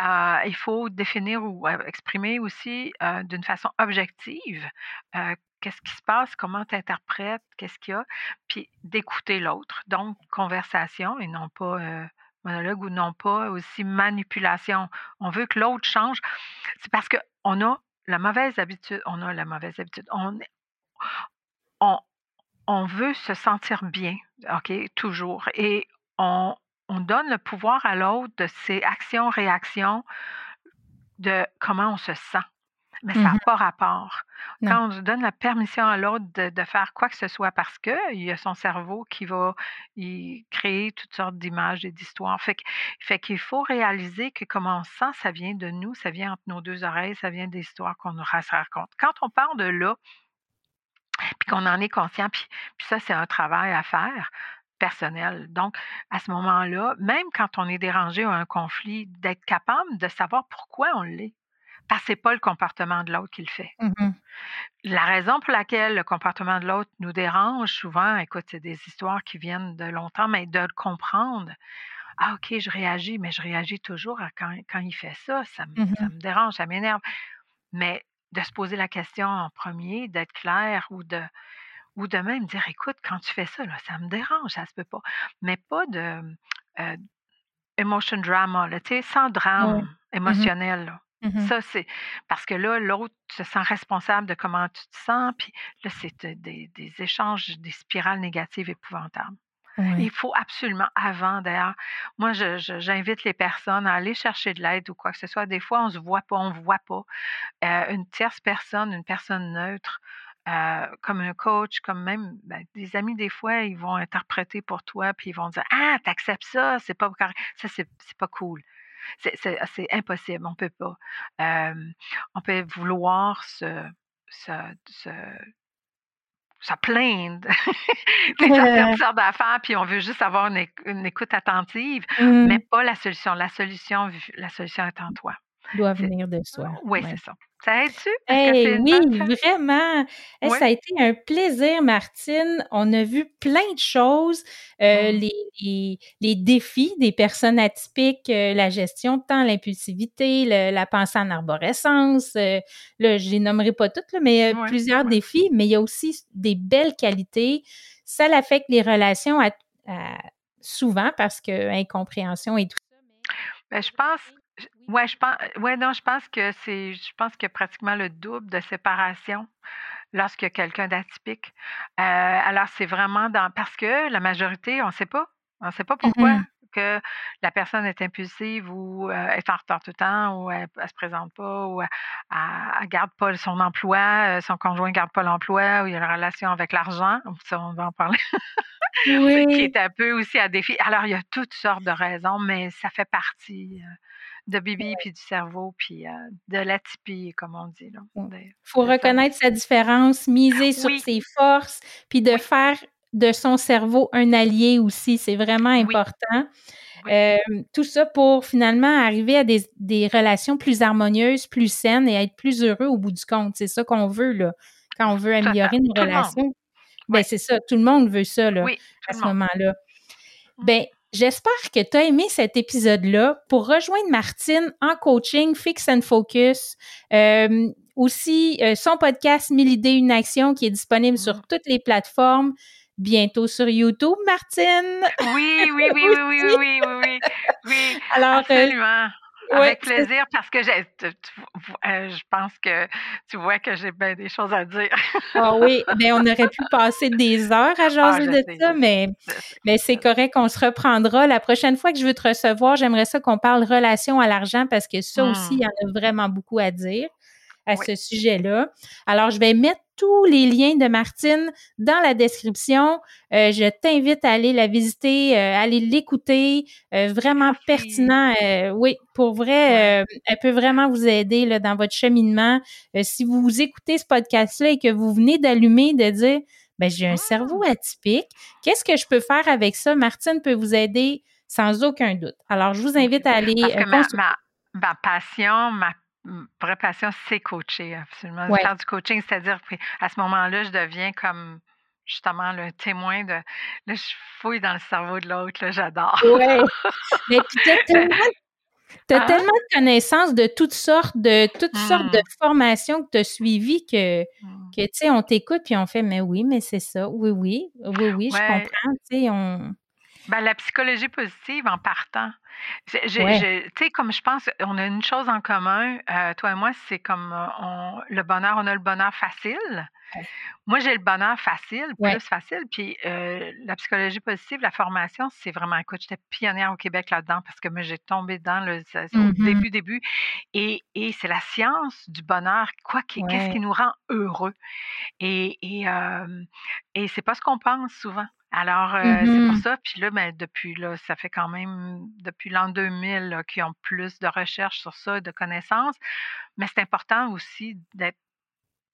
Euh, il faut définir ou euh, exprimer aussi euh, d'une façon objective euh, qu'est-ce qui se passe, comment tu interprètes, qu'est-ce qu'il y a, puis d'écouter l'autre. Donc, conversation et non pas monologue ou non pas aussi manipulation. On veut que l'autre change. C'est parce qu'on a la mauvaise habitude, on a la mauvaise habitude, on, veut se sentir bien, OK, toujours. Et on, on donne le pouvoir à l'autre de ses actions-réactions, de comment on se sent. Mais ça n'a
Mmh
pas rapport.
Non.
Quand on donne la permission à l'autre de, de faire quoi que ce soit parce qu'il y a son cerveau qui va y créer toutes sortes d'images et d'histoires. Fait, que- fait qu'il faut réaliser que comment on se sent, ça vient de nous, ça vient entre nos deux oreilles, ça vient des histoires qu'on nous raconte. Quand on part de là, puis qu'on en est conscient, puis, puis ça, c'est un travail à faire personnel. Donc, à ce moment-là, même quand on est dérangé ou un conflit, d'être capable de savoir pourquoi on l'est. Parce que ce n'est pas le comportement de l'autre qui le fait.
Mmh
La raison pour laquelle le comportement de l'autre nous dérange souvent, écoute, c'est des histoires qui viennent de longtemps, mais de le comprendre. Ah, OK, je réagis, mais je réagis toujours à quand, quand il fait ça. Ça me,
Mmh
ça me dérange, ça m'énerve. Mais de se poser la question en premier, d'être clair ou de, ou de même dire écoute, quand tu fais ça, là, ça me dérange, ça se peut pas. Mais pas de euh, emotion drama, là, tu sais, sans drame
Mmh
émotionnel. là.
Mmh
Ça, c'est parce que là, l'autre se sent responsable de comment tu te sens, puis là, c'est euh, des, des échanges, des spirales négatives épouvantables. Il faut absolument, avant d'ailleurs, moi, j'invite les personnes à aller chercher de l'aide ou quoi que ce soit. Des fois, on se voit pas, on ne voit pas. Euh, une tierce personne, une personne neutre, euh, comme un coach, comme même ben, des amis, des fois, ils vont interpréter pour toi, puis ils vont dire Ah, t'acceptes ça, c'est pas correct. Ça, c'est pas cool. C'est- C'est impossible, on peut pas. Euh, on peut vouloir se, se, se, se plaindre. Tu sais, certaines sortes d'affaires, puis on veut juste avoir une, éc- une écoute attentive,
Mmh.
mais pas la solution. La solution, la solution est en toi.
Doit venir de soi.
Oui,
Ouais.
c'est ça. Ça aide-tu?
Hey, oui, vraiment. Hey. Ça a été un plaisir, Martine. On a vu plein de choses, euh,
Mm.
les, les, les défis des personnes atypiques, euh, la gestion de temps, l'impulsivité, la pensée en arborescence. euh, là, je les nommerai pas toutes, là, mais euh,
Ouais,
plusieurs défis. Mais il y a aussi des belles qualités. Ça l'affecte les relations à, à souvent parce que incompréhension et tout ça.
Ben, je pense, ouais, je pense, ouais, non, je pense que c'est, je pense que pratiquement le double de séparation lorsqu'il y a quelqu'un d'atypique. Euh, alors, c'est vraiment dans, parce que la majorité, on ne sait pas. On ne sait pas pourquoi.
Mhm.
que la personne est impulsive ou euh, est en retard tout le temps ou elle, ne se présente pas ou elle, ne garde pas son emploi, euh, son conjoint garde pas l'emploi ou il y a une relation avec l'argent, ça on va en parler,
Oui.
qui est un peu aussi à défi. Alors il y a toutes sortes de raisons, mais ça fait partie euh, de Bibi puis du cerveau puis euh, de l'atypie comme on dit là. De-
faut reconnaître sa différence, miser sur
Oui.
ses forces, puis de
Oui.
faire de son cerveau un allié aussi. C'est vraiment important.
Oui.
Euh, tout ça pour finalement arriver à des, des relations plus harmonieuses, plus saines et être plus heureux au bout du compte. C'est ça qu'on veut, là. Quand on veut améliorer nos relations. Ben, c'est ça. Tout le monde veut ça, là, à ce moment-là.
Mm.
Ben, j'espère que tu as aimé cet épisode-là. Pour rejoindre Martine en coaching Fix and Focus, euh, aussi euh, son podcast 1000 idées, une action qui est disponible sur
Mm.
toutes les plateformes, bientôt sur YouTube, Martine.
Oui, oui, oui, oui, oui, oui, oui, oui, oui,
Alors, euh,
absolument. Avec plaisir, parce que j'ai, tu- tu- euh, je pense que tu vois que j'ai bien des choses à dire.
Ah oui, ben on aurait pu passer des heures à jaser
Ah,
de
sais,
ça, mais, mais c'est correct, on se reprendra. La prochaine fois que je veux te recevoir, j'aimerais ça qu'on parle relation à l'argent parce que ça aussi, il y en a vraiment beaucoup à dire à
Oui.
ce sujet-là. Alors, je vais mettre tous les liens de Martine dans la description. Euh, je t'invite à aller la visiter, euh, aller l'écouter. Euh, vraiment
Merci.
pertinent. Oui, pour vrai, elle peut vraiment vous aider là, dans votre cheminement. Si vous écoutez ce podcast-là et que vous venez d'allumer, de dire, ben j'ai un cerveau atypique, qu'est-ce que je peux faire avec ça? Martine peut vous aider sans aucun doute. Alors, je vous invite à aller
Parce que ma, ma, ma passion, ma vraie passion, c'est coacher, absolument.
Ouais.
Faire du coaching, c'est-à-dire qu'à ce moment-là, je deviens comme justement le témoin de. Là, je fouille dans le cerveau de l'autre, là, j'adore.
Ouais. Mais puis t'as tellement,
Hein?
tellement de connaissances de toutes sortes, de toutes sortes de
Mm.
formations que tu as suivies que,
Mm.
que tu sais, on t'écoute puis on fait, mais oui, mais c'est ça. Oui, oui, oui, oui, je comprends. Tu sais, on.
Ben, la psychologie positive en partant.
Ouais.
Tu sais, comme je pense, on a une chose en commun, euh, toi et moi, c'est comme euh, on, le bonheur, on a le bonheur facile.
Ouais.
Moi, j'ai le bonheur facile,
Ouais.
plus facile. Puis euh, la psychologie positive, la formation, c'est vraiment, écoute, j'étais pionnière au Québec là-dedans parce que moi, j'ai tombé dedans le, au
Mhm.
début, début. Et, et c'est la science du bonheur, quoi, qu'est-ce qui nous rend heureux. Et, et, euh, et c'est pas ce qu'on pense souvent. Alors, euh, c'est pour ça. Puis là, ben, depuis, là, ça fait quand même depuis l'an 2000 là, qu'ils ont plus de recherches sur ça, de connaissances. Mais c'est important aussi d'être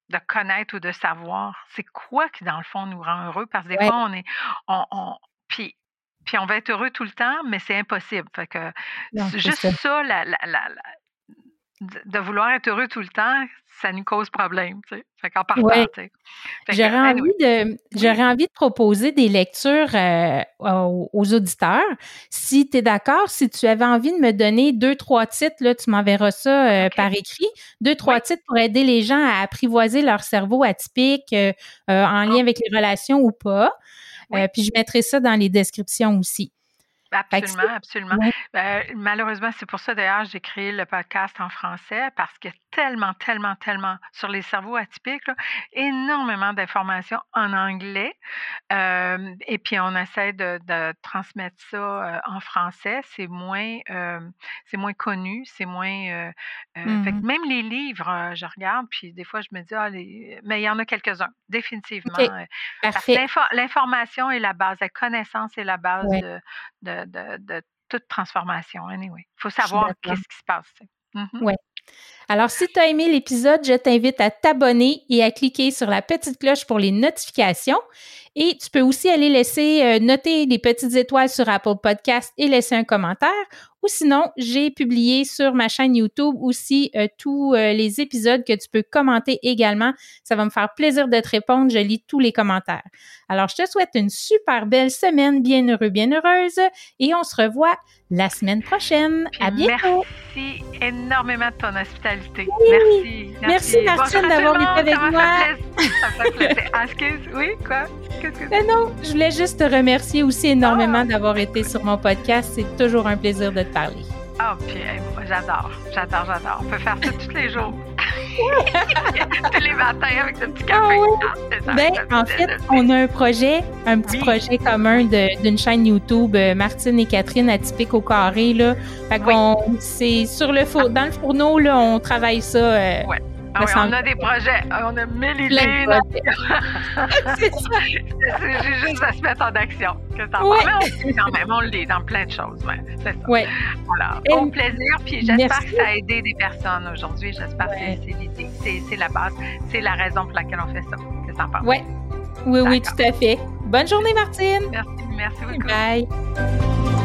de connaître ou de savoir c'est quoi qui, dans le fond, nous rend heureux. Parce que des
Ouais.
fois, on est. On, on- puis, puis on va être heureux tout le temps, mais c'est impossible. Fait que
Non,
juste
ça.
ça, la- la- de, vouloir être heureux tout le temps, ça nous cause problème. Tu sais. Fait qu'en partant,
Ouais.
tu sais.
J'aurais envie de
oui.
j'aurais envie de proposer des lectures euh, aux, aux auditeurs. Si tu es d'accord, si tu avais envie de me donner deux, trois titres, là, tu m'enverras ça euh, par écrit. Deux, trois
Oui.
titres pour aider les gens à apprivoiser leur cerveau atypique euh, en lien
Oh,
avec les relations ou pas. puis je mettrai ça dans les descriptions aussi.
Absolument, absolument.
ouais.
Euh, malheureusement, c'est pour ça d'ailleurs j'ai créé le podcast en français parce qu'il y a tellement, tellement, tellement sur les cerveaux atypiques, là, énormément d'informations en anglais. Euh, et puis on essaie de, de transmettre ça euh, en français. C'est moins, euh, c'est moins connu, c'est moins. fait que
Mhm.
même les livres, je regarde, puis des fois je me dis ah les, mais il y en a quelques-uns définitivement.
OK,
parce que
parfait.
l'info- l'information est la base, la connaissance est la base
Ouais,
de, de, de, de toute transformation. Anyway, il faut savoir qu'est-ce qui se passe. Mhm.
Ouais. Alors, si tu as aimé l'épisode, je t'invite à t'abonner et à cliquer sur la petite cloche pour les notifications. Et tu peux aussi aller laisser euh, noter les petites étoiles sur Apple Podcast et laisser un commentaire. Ou sinon, j'ai publié sur ma chaîne YouTube aussi euh, tous euh, les épisodes que tu peux commenter également. Ça va me faire plaisir de te répondre. Je lis tous les commentaires. Alors, je te souhaite une super belle semaine, bien heureux, bien heureuse, et on se revoit la semaine prochaine. à bientôt.
Merci énormément de ton hospitalité.
Merci. Merci, Martine, d'avoir été avec moi.
Ça fait plaisir. Ah, excuse, oui, quoi?
Ben non, je voulais juste te remercier aussi énormément ah. d'avoir été sur mon podcast. C'est toujours un plaisir de te parler.
Ah, oh, puis moi, j'adore, j'adore, j'adore. On peut faire ça tous les jours. tous les matins avec le petit café. Ah,
ah ben, en fait, on a un projet, un petit projet commun d'une chaîne YouTube, euh, Martine et Catherine atypique au carré. Là. Fait qu'on, c'est sur le four, dans le fourneau, là, on travaille ça. Euh,
ouais. Ah oui, on a des projets, on a mille idées. c'est ça. J'ai juste à se mettre en action. Que t'en ouais. on, quand même, on l'est dans plein de choses. Ouais, c'est ça.
Ouais.
Voilà. Bon plaisir, puis j'espère que ça a aidé des personnes aujourd'hui. J'espère que c'est l'idée. C'est la base. C'est la raison pour laquelle on fait ça. Que t'en penses?
Oui. Oui, oui, tout à fait. Bonne journée, Martine.
Merci, merci beaucoup.
Bye.